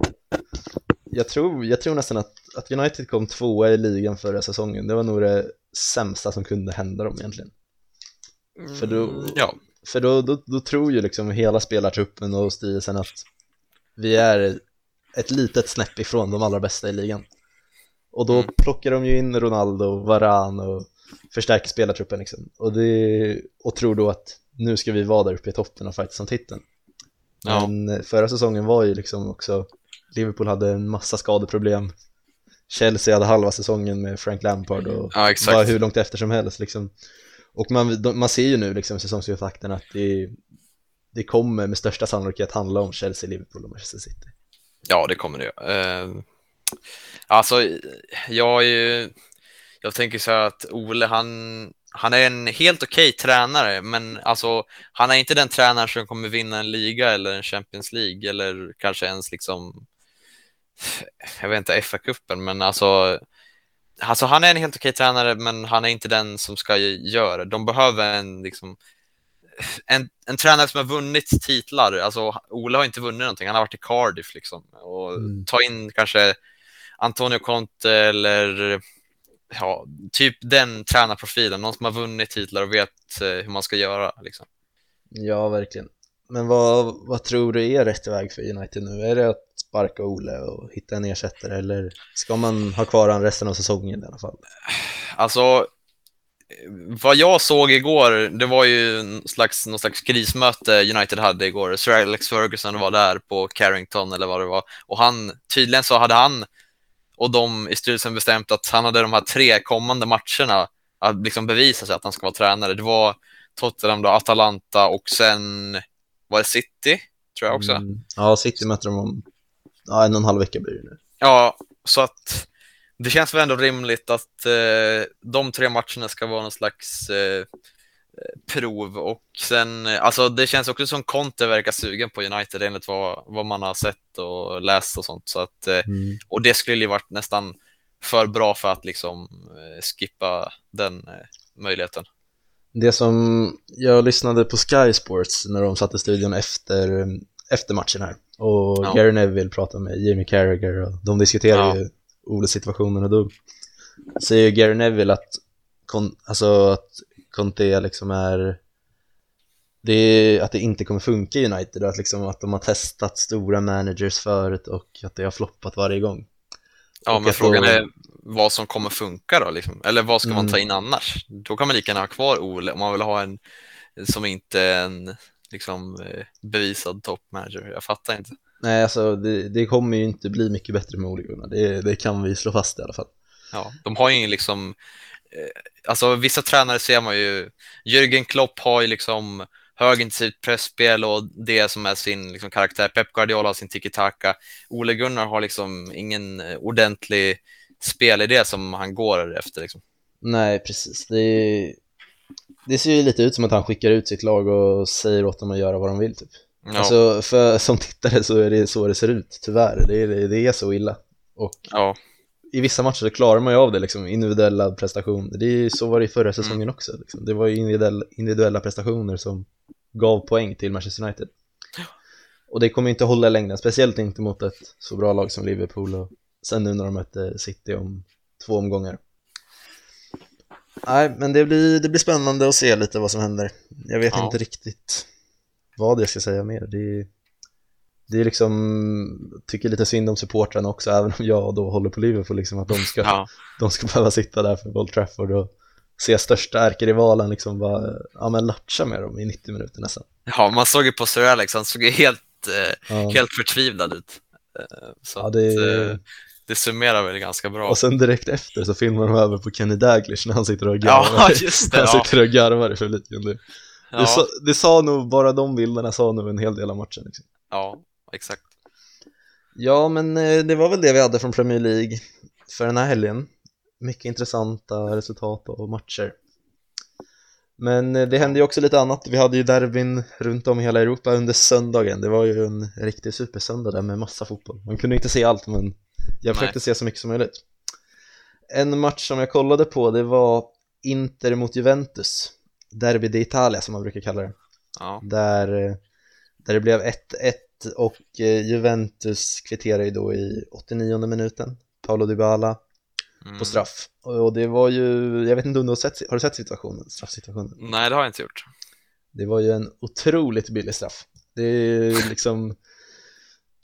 A: jag tror, jag tror nästan att, att United kom tvåa i ligan förra säsongen. Det var nog det sämsta som kunde hända dem egentligen. För då-
B: Mm, Ja,
A: För då, då, då tror ju liksom hela spelartruppen och styrelsen att vi är ett litet snäpp ifrån de allra bästa i ligan. Och då
B: Mm.
A: plockar de ju in Ronaldo, Varan och förstärker spelartruppen liksom. Och, det, och tror då att nu ska vi vara där uppe i toppen och fightas om titeln.
B: Ja.
A: Men förra säsongen var ju liksom också, Liverpool hade en massa skadeproblem. Chelsea hade halva säsongen med Frank Lampard och
B: ja
A: var hur långt efter som helst liksom. Och man, man ser ju nu liksom i säsongsupptakten att det, det kommer med största sannolikhet handla om Chelsea, Liverpool och Manchester City.
B: Ja, det kommer det ju. Eh, alltså, jag är ju, jag tänker så här att Ole, han, han är en helt okej tränare, men alltså, han är inte den tränare som kommer vinna en liga eller en Champions League eller kanske ens liksom, jag vet inte, FA-cupen, men alltså, alltså, han är en helt okej tränare, men han är inte den som ska göra. det. De behöver en liksom en, en tränare som har vunnit titlar, alltså Ola har inte vunnit någonting, han har varit i Cardiff liksom. Och
A: Mm.
B: ta in kanske Antonio Conte eller ja, typ den tränarprofilen, någon som har vunnit titlar och vet eh, hur man ska göra liksom.
A: Ja, verkligen. Men vad, vad tror du är rätt väg för United nu? Är det att sparka Ole och hitta en ersättare eller ska man ha kvar han resten av säsongen i alla fall?
B: Alltså, vad jag såg igår, det var ju slags, någon slags krismöte United hade igår. Sir Alex Ferguson var där på Carrington eller vad det var. Och han, tydligen så hade han och de i styrelsen bestämt att han hade de här tre kommande matcherna att liksom bevisa sig att han ska vara tränare. Det var Tottenham, då, Atalanta och sen var det City, tror jag också.
A: Mm. Ja, City möter de om ja, en och en halv vecka blir det nu.
B: Ja, så att det känns väl ändå rimligt att eh, de tre matcherna ska vara någon slags eh, prov och sen, eh, alltså det känns också som Conte verkar sugen på United enligt vad, vad man har sett och läst och sånt så att, eh,
A: Mm.
B: och det skulle ju varit nästan för bra för att liksom eh, skippa den möjligheten.
A: Det som jag lyssnade på Sky Sports när de satte studion efter, efter matchen här och
B: Ja.
A: Gary Neville pratade med Jamie Carragher och de diskuterade
B: Ja.
A: ju Oles situationen och då säger Gary Neville att, kon, alltså att Conte liksom är det är att det inte kommer funka i United och att, liksom, att de har testat stora managers förut och att det har floppat varje gång.
B: Ja,
A: Och
B: men frågan
A: då-
B: är vad som kommer funka då liksom. Eller vad ska man
A: Mm.
B: ta in annars? Då kan man lika gärna ha kvar Ole om man vill ha en som inte är en liksom eh, bevisad toppmanager. Jag fattar inte.
A: Nej, alltså det, det kommer ju inte bli mycket bättre med Ole Gunnar, det, det kan vi slå fast i alla fall.
B: Ja, de har ju ingen liksom, eh, alltså vissa tränare ser man ju, Jürgen Klopp har ju liksom högintensivt pressspel och det som är sin liksom, karaktär. Pep Guardiola har sin tiki-taka. Ole Gunnar har liksom ingen ordentlig spelidé som han går efter liksom.
A: Nej, precis. Det, det ser ju lite ut som att han skickar ut sitt lag och säger åt dem att göra vad de vill typ.
B: Ja,
A: Alltså, för, som tittare så är det så det ser ut, tyvärr. Det, är- det är så illa. Och
B: ja,
A: i vissa matcher så klarar man ju av det, liksom, individuella prestationer. Det är så var det i förra säsongen också. Liksom. Det var ju individuell, individuella prestationer som gav poäng till Manchester United. Och det kommer inte hålla längre, speciellt inte mot ett så bra lag som Liverpool och sen nu när de möter City om två omgångar. Nej, men det blir, det blir spännande att se lite vad som händer. Jag vet
B: Ja.
A: inte riktigt vad jag ska säga mer. Det är, det är liksom, tycker lite synd om supportrarna också, även om jag då håller på Liverpool, liksom att de ska,
B: Ja,
A: de ska behöva sitta där för Old Trafford och se största ärkerivalen liksom bara, ja men latcha med dem i 90 minuter nästan.
B: ja man såg ju på Sir Alex, han såg ju helt, eh,
A: Ja.
B: helt förtvivlad ut. Eh, så
A: Ja,
B: att,
A: det-
B: eh, det summerar väl ganska bra.
A: Och sen direkt efter så filmar de över på Kenny Daglish när han sitter och garvar.
B: Ja, just *laughs* det.
A: han
B: Ja,
A: sitter och garvar i publiken. Det, det,
B: ja,
A: sa, det sa nog, bara de bilderna sa nog en hel del av matchen. Liksom.
B: ja exakt.
A: Ja, men eh, det var väl det vi hade från Premier League för den här helgen. Mycket intressanta resultat och matcher. Men eh, det hände ju också lite annat. Vi hade ju derbyn runt om i hela Europa under söndagen. Det var ju en riktig supersöndag där med massa fotboll. Man kunde inte se allt, men jag försökte
B: Nej.
A: se så mycket som möjligt. En match som jag kollade på, det var Inter mot Juventus. Derby d'Italia som man brukar kalla det
B: Ja,
A: där, där det blev 1-1 och eh, Juventus kvitterade ju då i 89 minuten, Paolo Dybala
B: mm.
A: på straff. Och och det var ju, jag vet inte om du har sett, har du sett situationen, straffsituationen?
B: Nej, det har jag inte gjort.
A: Det var ju en otroligt billig straff. Det är liksom,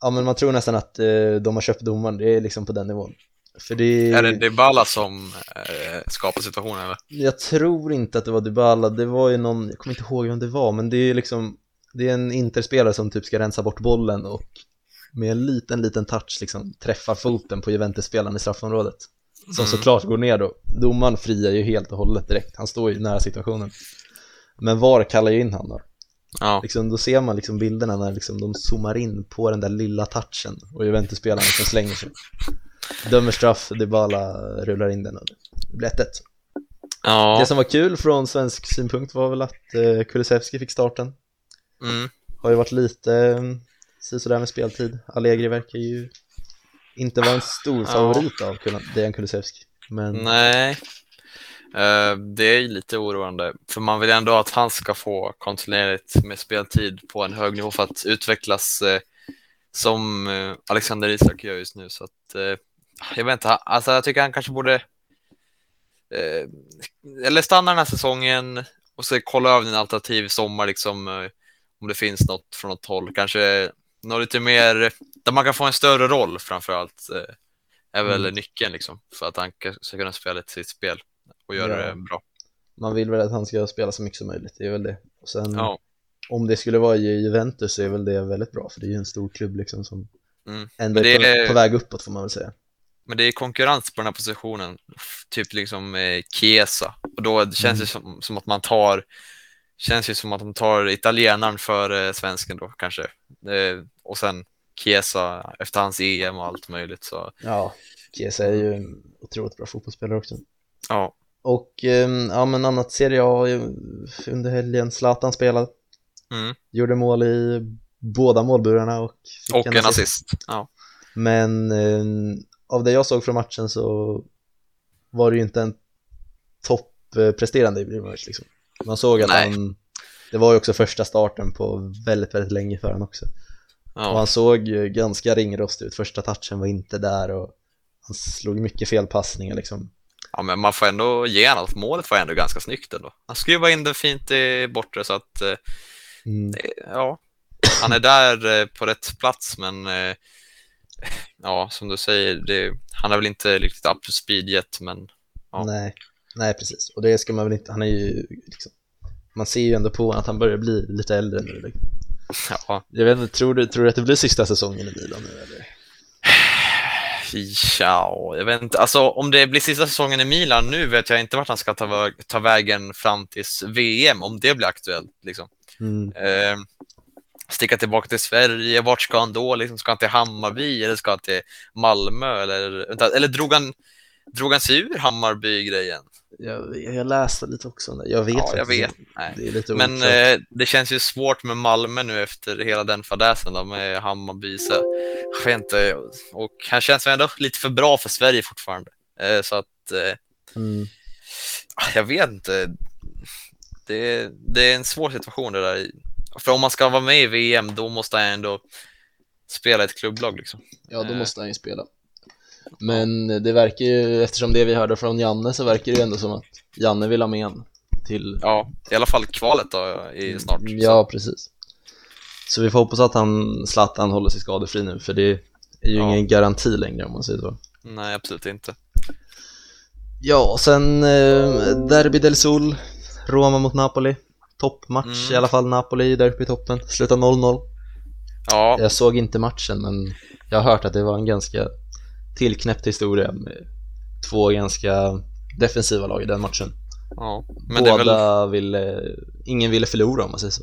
A: ja men man tror nästan att eh, de har köpt domaren, det är liksom på den nivån. För det,
B: Är det Dybala som eh, skapar situationen eller?
A: Jag tror inte att det var Dybala, det var ju någon, jag kommer inte ihåg vem det var, men det är liksom, det är en interspelare som typ ska rensa bort bollen och med en liten, liten touch liksom träffar foten på Juventus-spelaren i straffområdet. Som
B: Mm.
A: såklart går ner då. Domaren friar ju helt och hållet direkt, han står ju nära situationen. Men VAR kallar ju in han då.
B: Ja,
A: Liksom, då ser man liksom bilderna när liksom de zoomar in på den där lilla touchen och Juventus-spelaren som slänger sig. Dömer straff, Dybala rullar in den och det blir 1-1.
B: ja.
A: Det som var kul från svensk synpunkt var väl att eh, Kulusevski fick starten.
B: Mm.
A: Har ju varit lite eh, sådär med speltid. Allegri verkar ju inte vara en stor
B: Ja.
A: favorit av Kul- Dejan Kulusevski. Men
B: Nej, Eh, det är ju lite oroande, för man vill ändå att han ska få kontinuerligt med speltid på en hög nivå för att utvecklas eh, som Alexander Isak gör just nu. Så att, jag vet inte, alltså jag tycker han kanske borde eh, eller stanna den här säsongen och så kolla över en alternativ sommar, liksom, eh, om det finns något från något håll. Kanske något lite mer, där man kan få en större roll framför allt. Eh, är väl
A: Mm.
B: nyckeln liksom, för att han ka- ska kunna spela ett sitt spel och göra
A: Ja.
B: det bra.
A: man vill väl att han ska spela så mycket som möjligt, det är väl det. Och sen
B: Ja,
A: om det skulle vara i Juventus så är väl det väldigt bra, för det är ju en stor klubb liksom som
B: Mm.
A: ändå är
B: är-
A: på väg uppåt får man väl säga.
B: Men det är konkurrens på den här positionen, typ liksom eh, Chiesa. Och då känns
A: Mm.
B: det som, som att man tar, känns ju som att de tar italienaren för eh, svensken då kanske. Eh, och sen Chiesa efter hans EM och allt möjligt. Så
A: Ja, Chiesa är ju en otroligt bra fotbollsspelare också.
B: ja,
A: Och ehm, ja men annat Serie A under helgen, Zlatan spelade,
B: mm.
A: gjorde mål i båda målburarna och fick
B: och en assist. Ja.
A: Men ehm, av det jag såg från matchen så var det ju inte en toppresterande Ibrahimovic liksom. Man såg att
B: Nej.
A: han, det var ju också första starten på väldigt, väldigt länge för honom också. Och
B: Ja.
A: han såg ju ganska ringrostig ut, första touchen var inte där och han slog mycket felpassningar liksom.
B: ja, men man får ändå ge honom, målet var ändå ganska snyggt ändå. Han skruvade in det fint i bortre så att eh,
A: Mm.
B: det- ja, han är där eh, på rätt plats, men eh, ja, som du säger, det, han är väl inte riktigt up to speed yet, men Ja.
A: Nej, nej precis. Och det ska man väl inte, han är ju liksom, man ser ju ändå på honom att han börjar bli lite äldre nu. Liksom. *laughs*
B: ja,
A: Jag vet inte, tror du, tror du att det blir sista säsongen i Milan nu eller? *sighs*
B: ja, jag vet inte. Alltså, om det blir sista säsongen i Milan nu vet jag inte vart han ska ta, vä- ta vägen fram tills VM, om det blir aktuellt. Liksom.
A: Mm.
B: Eh, sticka tillbaka till Sverige, vart ska han då? Liksom, ska han till Hammarby eller ska han till Malmö? Eller, eller drog, han, drog han sig ur Hammarby-grejen?
A: Jag, jag läste lite också om det, jag vet
B: Ja, jag vet.
A: Det
B: Men eh, det känns ju svårt med Malmö nu efter hela den fadäsen då med Hammarby. Så, jag vet inte, och han känns väl ändå lite för bra för Sverige fortfarande. Eh, så att, eh,
A: mm.
B: jag vet inte. Det, det är en svår situation det där. För om man ska vara med i VM, då måste han ändå spela ett klubblag liksom.
A: Ja, då
B: Eh.
A: måste han ju spela. Men det verkar ju, eftersom det vi hörde från Janne så verkar det ju ändå som att Janne vill ha med en till
B: Ja, i alla fall kvalet då i snart.
A: Mm, Ja, precis. Så vi får hoppas att han, Zlatan håller sig skadefri nu, för det är ju
B: Ja.
A: ingen garanti längre om man säger så.
B: Så, nej, absolut inte.
A: Ja, och sen eh, Derby del Sol, Roma mot Napoli. Toppmatch
B: Mm.
A: i alla fall, Napoli i derbytoppen. Slutar 0-0.
B: Ja,
A: Jag såg inte matchen, men jag har hört att det var en ganska tillknäppt historia med två ganska defensiva lag i den matchen.
B: ja. men
A: Båda
B: väl
A: ville, ingen ville förlora om man säger så.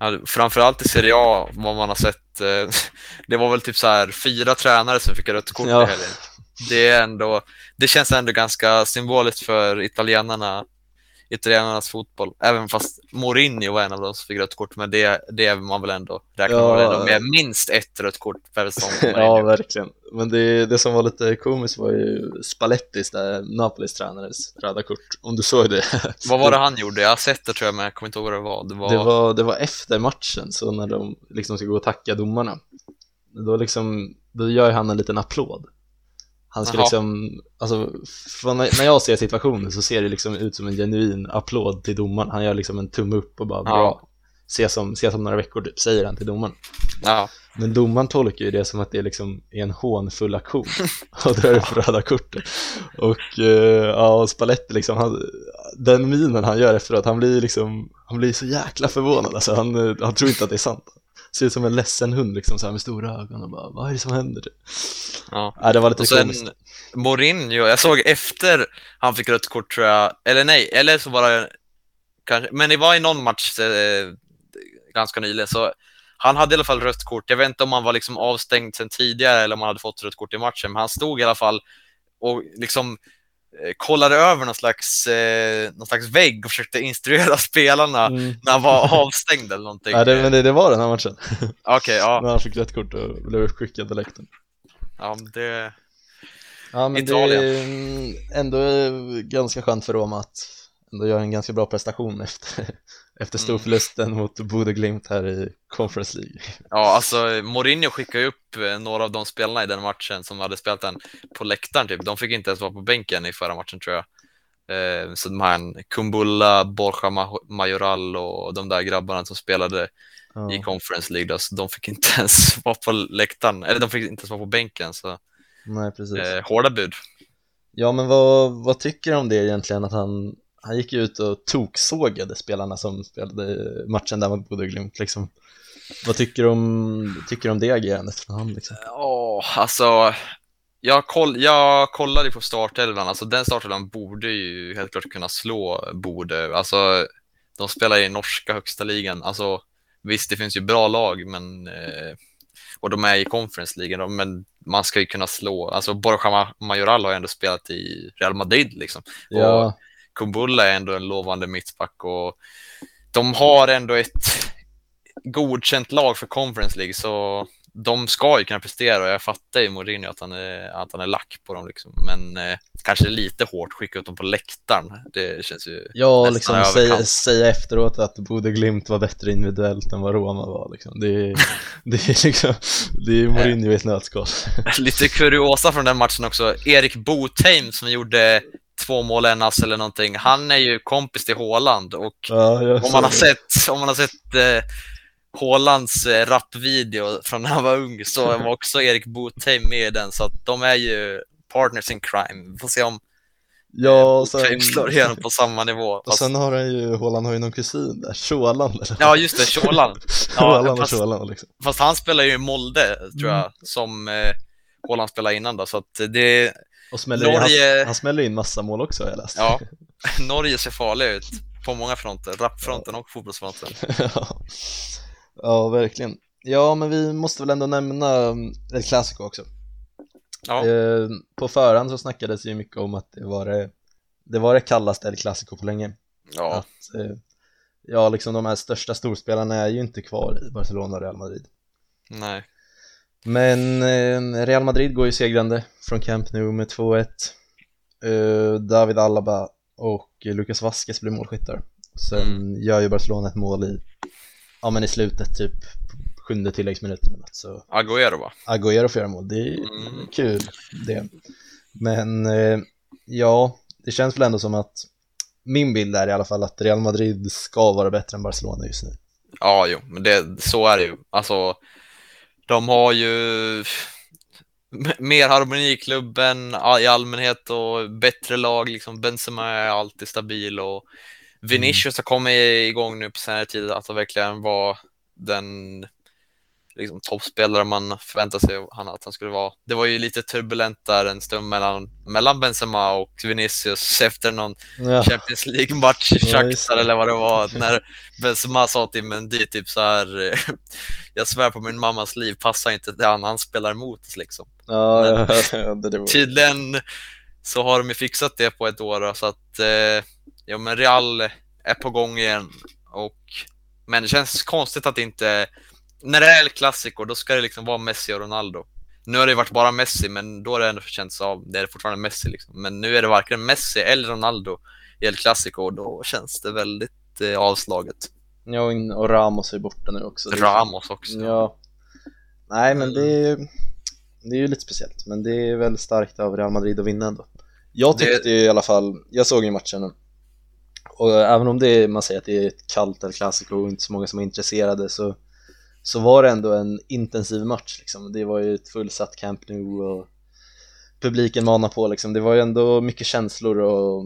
B: ja, framförallt i Serie A, vad man har sett. Eh, *laughs* det var väl typ så här fyra tränare som fick rött kort
A: Ja.
B: i helgen. Det är ändå, det känns ändå ganska symboliskt för italienarna, italienarnas fotboll. Även fast Mourinho var en av dem som fick rött kort, men det, det är man väl ändå, räknar
A: Ja.
B: man ändå med minst ett rött kort per säsong. *laughs*
A: ja, verkligen. Men det, det som var lite komiskt var ju Spallettis, där Napolis tränades röda kort. Om du såg det? *laughs*
B: Vad var det han gjorde? Jag har sett det tror jag, men jag kommer inte ihåg vad det var. Det var,
A: Det var, det var efter matchen, så när de liksom ska gå och tacka domarna Då liksom, då gör han en liten applåd Han ska
B: Jaha.
A: liksom, alltså när jag ser situationen så ser det liksom ut som en genuin applåd till domaren Han gör liksom en tumme upp och bara
B: Ja.
A: bra Ses som, ses om några veckor typ, säger han till domaren
B: ja,
A: Men domaren tolkar ju det som att det liksom är en hånfull aktion *laughs* och drar upp röda kortet. Och eh, ja, Spalletti liksom, han, den minen han gör efteråt, han blir liksom, han blir så jäkla förvånad alltså, han, eh, han tror inte att det är sant. Ser ut som en ledsen hund liksom så här med stora ögon och bara, vad är det som händer?
B: ja.
A: Ja, det var lite
B: Och sen
A: komiskt.
B: Mourinho, jag såg efter han fick rött kort tror jag, eller nej, eller så var det kanske, men det var i någon match eh, ganska nyligen så han hade i alla fall rött kort. Jag vet inte om han var liksom avstängd sedan tidigare eller om han hade fått rött kort i matchen, men han stod i alla fall och liksom kollade över någon slags, eh, någon slags vägg och försökte instruera *laughs* spelarna
A: Mm.
B: när han var avstängd eller någonting.
A: Ja, det, men det, det var den här matchen,
B: Okej, *laughs* ja,
A: när han fick rätt kort och blev uppskickad till läktaren.
B: ja, det,
A: Ja, men
B: Italien.
A: det är ändå eh, ganska skönt för Roma att ändå göra en ganska bra prestation efter, efter
B: Mm.
A: storförlusten mot Bodø Glimt här i Conference League.
B: Ja, alltså Mourinho skickade ju upp eh, några av de spelarna i den matchen som hade spelat den på läktaren typ. De fick inte ens vara på bänken i förra matchen tror jag. Eh, så de här Kumbulla, Borja Ma- Majoral och de där grabbarna som spelade i
A: Ja.
B: Conference League, då, så de fick inte *laughs* ens vara på läktaren, eller de fick inte ens vara på bänken, så
A: Nej, precis.
B: eh, hårda bud.
A: Ja, men vad, vad tycker du om det egentligen att han, han gick ut och toksågade spelarna som spelade matchen där mot Bodø Glimt liksom? Vad tycker du om, tycker du om det agerandet från han liksom?
B: Ja, alltså jag, koll, jag kollade på startelvan, alltså den startelvan borde ju helt klart kunna slå Bode. Alltså, de spelar i norska högsta ligan. Alltså, visst, det finns ju bra lag, men eh, och de är i Conference League, men man ska ju kunna slå. Alltså, Borja Ma- Majoral har ju ändå spelat i Real Madrid liksom.
A: Ja,
B: Kumbulla är ändå en lovande mittback och de har ändå ett godkänt lag för Conference League så de ska ju kunna prestera och jag fattar ju Mourinho att han är, att han är lack på dem liksom. Men eh, kanske lite hårt skicka ut dem på läktaren. Det känns ju
A: ja liksom säga, säga efteråt att Bodø Glimt var bättre individuellt än vad Roma var liksom. Det är, *laughs* det är liksom, det är Mourinho i ett nötskal. *laughs*
B: lite kuriosa från den matchen också. Erik Botheim som gjorde två mål, en ass eller någonting. Han är ju kompis till Haaland och
A: Ja,
B: Om man har sett, om man har sett eh, Haalands eh, rapvideo från när han var ung så *laughs* var också Erik Botheim med i den så att de är ju partners in crime. Vi får se om
A: Ja,
B: Botheim
A: sen,
B: slår igenom på samma nivå. *laughs*
A: och
B: Fast,
A: sen har han ju, Haaland har ju någon kusin där, Sjåland eller?
B: ja, just det, Sholan. *laughs* Ja,
A: och
B: fast-
A: liksom.
B: Fast han spelar ju i Molde, tror jag,
A: Mm.
B: som eh, Haaland spelade innan då, så att det,
A: Och smäller in,
B: Norge-
A: han, han smäller in massa mål också har jag läst.
B: ja, *laughs* Norge ser farliga ut på många fronter, rapfronten och fotbollsfronten.
A: ja. *laughs* ja, verkligen. Ja, men vi måste väl ändå nämna um, El Clasico också.
B: Ja,
A: Eh, på förhand så snackades det ju mycket om att det var det, det, var det kallaste El Clasico på länge.
B: ja,
A: Att, eh, ja, liksom de här största storspelarna är ju inte kvar i Barcelona och Real Madrid.
B: nej.
A: Men eh, Real Madrid går ju segrande från Camp Nou med 2-1. Eh, David Alaba och Lucas Vasquez blir målskyttar. Sen gör ju Barcelona ett mål i ja men i slutet typ sjunde tilläggsminuten så
B: Agüero va?
A: Agüero får göra mål, det är
B: Mm.
A: kul det. Men eh, ja, det känns väl ändå som att min bild är i alla fall att Real Madrid ska vara bättre än Barcelona just nu.
B: Ja, jo, men det, så är det ju. Alltså, de har ju mer harmoni i klubben i allmänhet och bättre lag. Liksom Benzema är alltid stabil och Vinicius har kommit igång nu på senare tid att verkligen var den liksom, toppspelare man förväntar sig att han skulle vara. Det var ju lite turbulent där en stund mellan, mellan Benzema och Vinicius efter någon
A: Ja,
B: Champions League-match i
A: Ja,
B: Shakhtar
A: det.
B: eller vad det var, när Benzema sa till Mendy typ så här, *laughs* jag svär på min mammas liv, passar inte det han, spelar emot liksom.
A: ja, ja det, det var...
B: Tydligen så har de ju fixat det på ett år då, så att, eh, ja men Real är på gång igen och, men det känns konstigt att inte, när det är El Clasico, då ska det liksom vara Messi och Ronaldo. Nu har det varit bara Messi, men då har det ändå känts av, det är fortfarande Messi liksom. Men nu är det varken Messi eller Ronaldo i El Clasico och då känns det väldigt eh, avslaget.
A: Ja, och Ramos är borta nu också. Det
B: Ramos också.
A: Ja. Nej, men det är, det är ju lite speciellt, men det är väl starkt av Real Madrid att vinna ändå. Jag
B: Det-
A: tyckte i alla fall, jag såg ju matchen och även om det man säger att det är ett kallt El Clasico och inte så många som är intresserade så, så var det ändå en intensiv match liksom. Det var ju ett fullsatt Camp Nou och publiken manar på liksom. Det var ju ändå mycket känslor och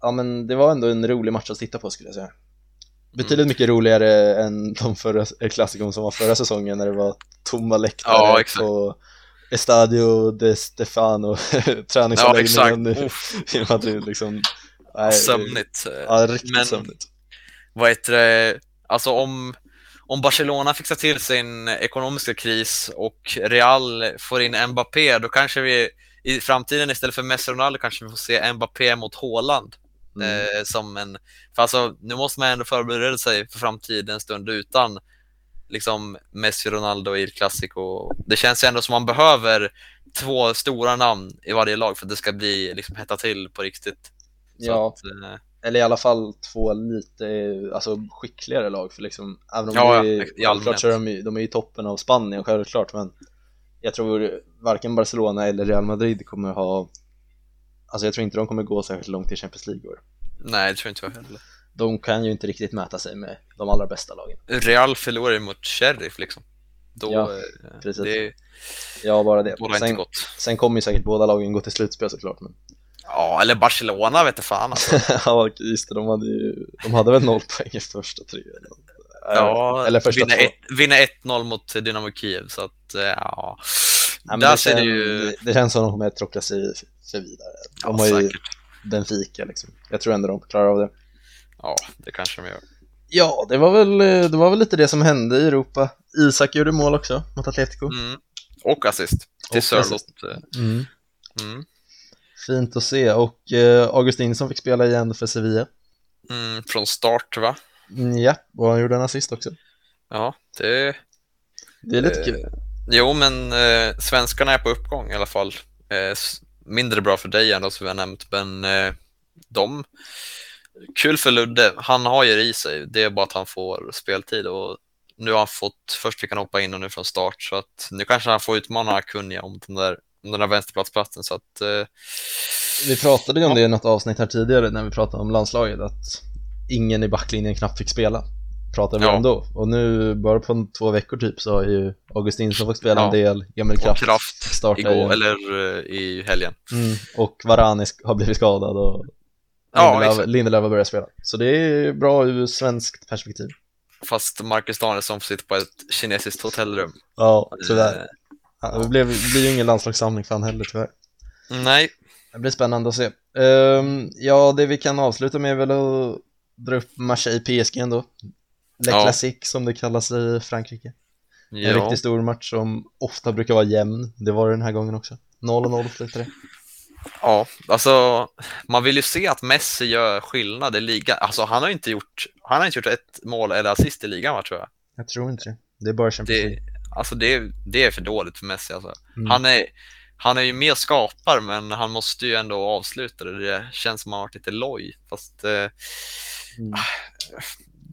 A: ja men det var ändå en rolig match att titta på skulle jag säga. Betydligt mycket roligare än de förra El Clasico som var förra säsongen när det var tomma läktare
B: Ja, exakt.
A: på Estadio de Stefano, *laughs*
B: Ja,
A: träningsanläggningen
B: exakt. *laughs*
A: i, Madrid liksom. Nej,
B: sömnigt.
A: Ja, riktigt
B: Men-
A: sömnigt.
B: vad heter det, alltså om, om Barcelona fixar till sin ekonomiska kris och Real får in Mbappé, då kanske vi i framtiden istället för Messi och Ronaldo kanske vi får se Mbappé mot Haaland.
A: Mm.
B: Eh, som en, för alltså, nu måste man ändå förbereda sig för framtiden en stund utan liksom Messi Ronaldo i Clasico. Det känns ju ändå som man behöver två stora namn i varje lag för att det ska bli liksom hetta till på riktigt. Så
A: Ja.
B: att, eh,
A: Eller i alla fall två lite alltså, skickligare lag för liksom, även om
B: Ja, ja,
A: är, självklart så är de, de är i toppen av Spanien självklart men jag tror varken Barcelona eller Real Madrid kommer ha alltså jag tror inte de kommer gå särskilt långt i Champions League år.
B: nej, det tror inte jag heller.
A: De kan ju inte riktigt mäta sig med de allra bästa lagen.
B: Real förlorar ju mot Sheriff liksom. Då,
A: Ja,
B: eh,
A: precis.
B: det
A: Ja, bara det. Sen,
B: gott.
A: sen kommer ju säkert båda lagen gå till slutspel såklart men
B: Ja, eller Barcelona vet du fan alltså. *laughs*
A: ja, just det, de hade ju, de hade väl noll poäng i första tre.
B: Ja,
A: eller första
B: vinna ett- vinna 1-0 mot Dynamo Kiev, så att eh, ja.
A: Ja,
B: Där
A: det,
B: ser det
A: kän-
B: ju...
A: det känns som de kommer att tråcka sig för vidare. De
B: Ja,
A: har ju. Benfica liksom. Jag tror ändå de klarar av det.
B: Ja, det kanske de gör.
A: Ja, det var väl, det var väl lite det som hände i Europa. Isak gjorde mål också mot Atletico.
B: Mm. Och assist till Sörlott. eh,
A: Mm.
B: Mm.
A: Fint att se och eh, Augustinsson fick spela igen för Sevilla.
B: Mm. Från start va?
A: Mm, ja, och han gjorde en assist också.
B: Ja, det...
A: Det är lite
B: Eh,
A: kul.
B: Jo, men eh, svenskarna är på uppgång i alla fall. Eh, mindre bra för dig ändå som vi har nämnt, men eh, de... Kul för Ludde, han har ju det i sig. Det är bara att han får speltid och nu har han fått, först fick han hoppa in och nu från start så att nu kanske han får utmana Kunja om den där, om den där vänsterplatsplatsen så att eh,
A: Vi pratade ju om
B: ja.
A: det i något avsnitt här tidigare när vi pratade om landslaget att ingen i backlinjen knappt fick spela. Pratade vi
B: Ja.
A: om då. Och nu, bara på två veckor typ, så har ju Augustinsson fått spela
B: Ja.
A: en del, Emil Kraft,
B: kraft
A: starta
B: igår, eller eh, i helgen.
A: Mm, och Varane sk- har blivit skadad och
B: Ja,
A: Lindelöf,
B: exakt.
A: Lindelöf har börjat spela. Så det är bra ur svenskt perspektiv.
B: Fast Marcus Danielsson sitta på ett kinesiskt hotellrum.
A: Ja, tyvärr. Ja, det blev, det blir ju ingen landslagssamling för han heller tyvärr.
B: nej,
A: Det blir spännande att se. Ehm, ja, det vi kan avsluta med är väl att dra upp Marseille-PSG ändå. Le
B: Ja.
A: Classique som det kallas i Frankrike. En
B: ja.
A: riktigt stor match som ofta brukar vara jämn. Det var det den här gången också. 0-0 slutade det.
B: Ja, alltså man vill ju se att Messi gör skillnad i ligan. Alltså han har inte gjort, han har inte gjort ett mål eller assist i ligan va, tror jag.
A: Jag tror inte det. Det är bara Champions League.
B: Alltså det, det är för dåligt för Messi alltså.
A: Mm.
B: Han är, han är ju och skapar men han måste ju ändå avsluta det. Det känns som att han har varit lite loj. Fast eh,
A: Mm.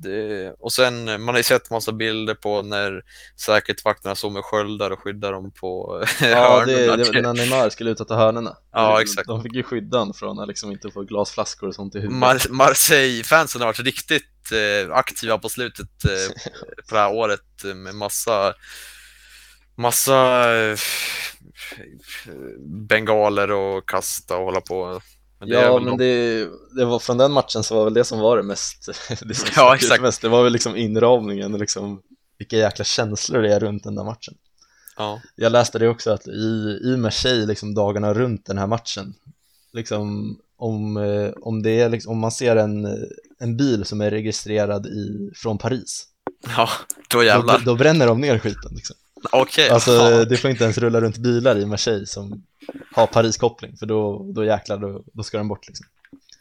B: det, och sen, man har ju sett massa bilder på när säkerhetsvakterna står med sköldar och skyddar dem på *laughs*
A: Ja, det, det när Neymar skulle ut och ta hörnorna.
B: Ja, exakt.
A: De fick ju skydda honom från att liksom inte få glasflaskor och sånt i huvudet.
B: Mar Marseille-fansen har varit riktigt aktiva på slutet eh, på det här året med massa massa eh, bengaler och kasta och hålla på.
A: Men ja, men det, det, var från den matchen så var väl det som var det mest, *laughs* det som
B: ja, exakt.
A: mest, det var väl liksom inramningen och liksom vilka jäkla känslor det är runt den där matchen.
B: Ja.
A: Jag läste det också att i, i Marseille, liksom dagarna runt den här matchen, liksom om, eh, om, det är liksom, om man ser en, en bil som är registrerad i, från Paris,
B: ja, då jävlar.
A: Då, då bränner de ner skiten liksom.
B: Okej. Okay.
A: Alltså det får inte ens rulla runt bilar i Marseille som har Paris-koppling för då, då jäklar, då, då ska den bort liksom.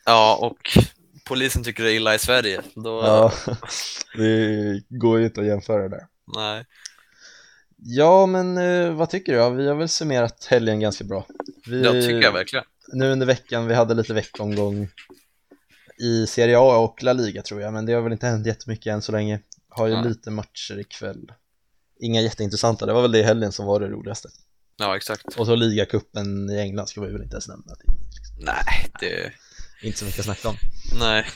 B: Ja, och polisen tycker det är illa i Sverige. Då...
A: Ja, *laughs* det går ju inte att jämföra där.
B: Nej.
A: Ja, men eh, vad tycker du? Vi har väl summerat helgen ganska bra. Vi,
B: det tycker jag verkligen.
A: Nu under veckan, vi hade lite veckomgång i Serie A och La Liga tror jag, men det har väl inte hänt jättemycket än så länge. Har ju Nej. lite matcher ikväll inga jätteintressanta, det var väl det i helgen som var det roligaste.
B: Ja, exakt.
A: Och så ligacupen i England ska vi väl inte ens nämna.
B: Nej, det...
A: Inte så mycket att snacka om.
B: Nej.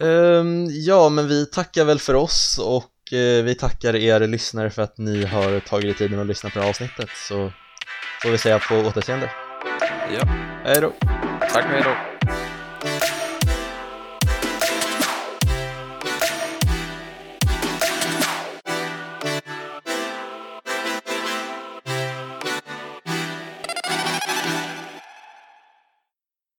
A: Um, ja, men vi tackar väl för oss och uh, vi tackar er lyssnare för att ni har tagit tiden att lyssna på det här avsnittet så får vi säga på återseende.
B: Ja.
A: Hej då.
B: Tack, hej då.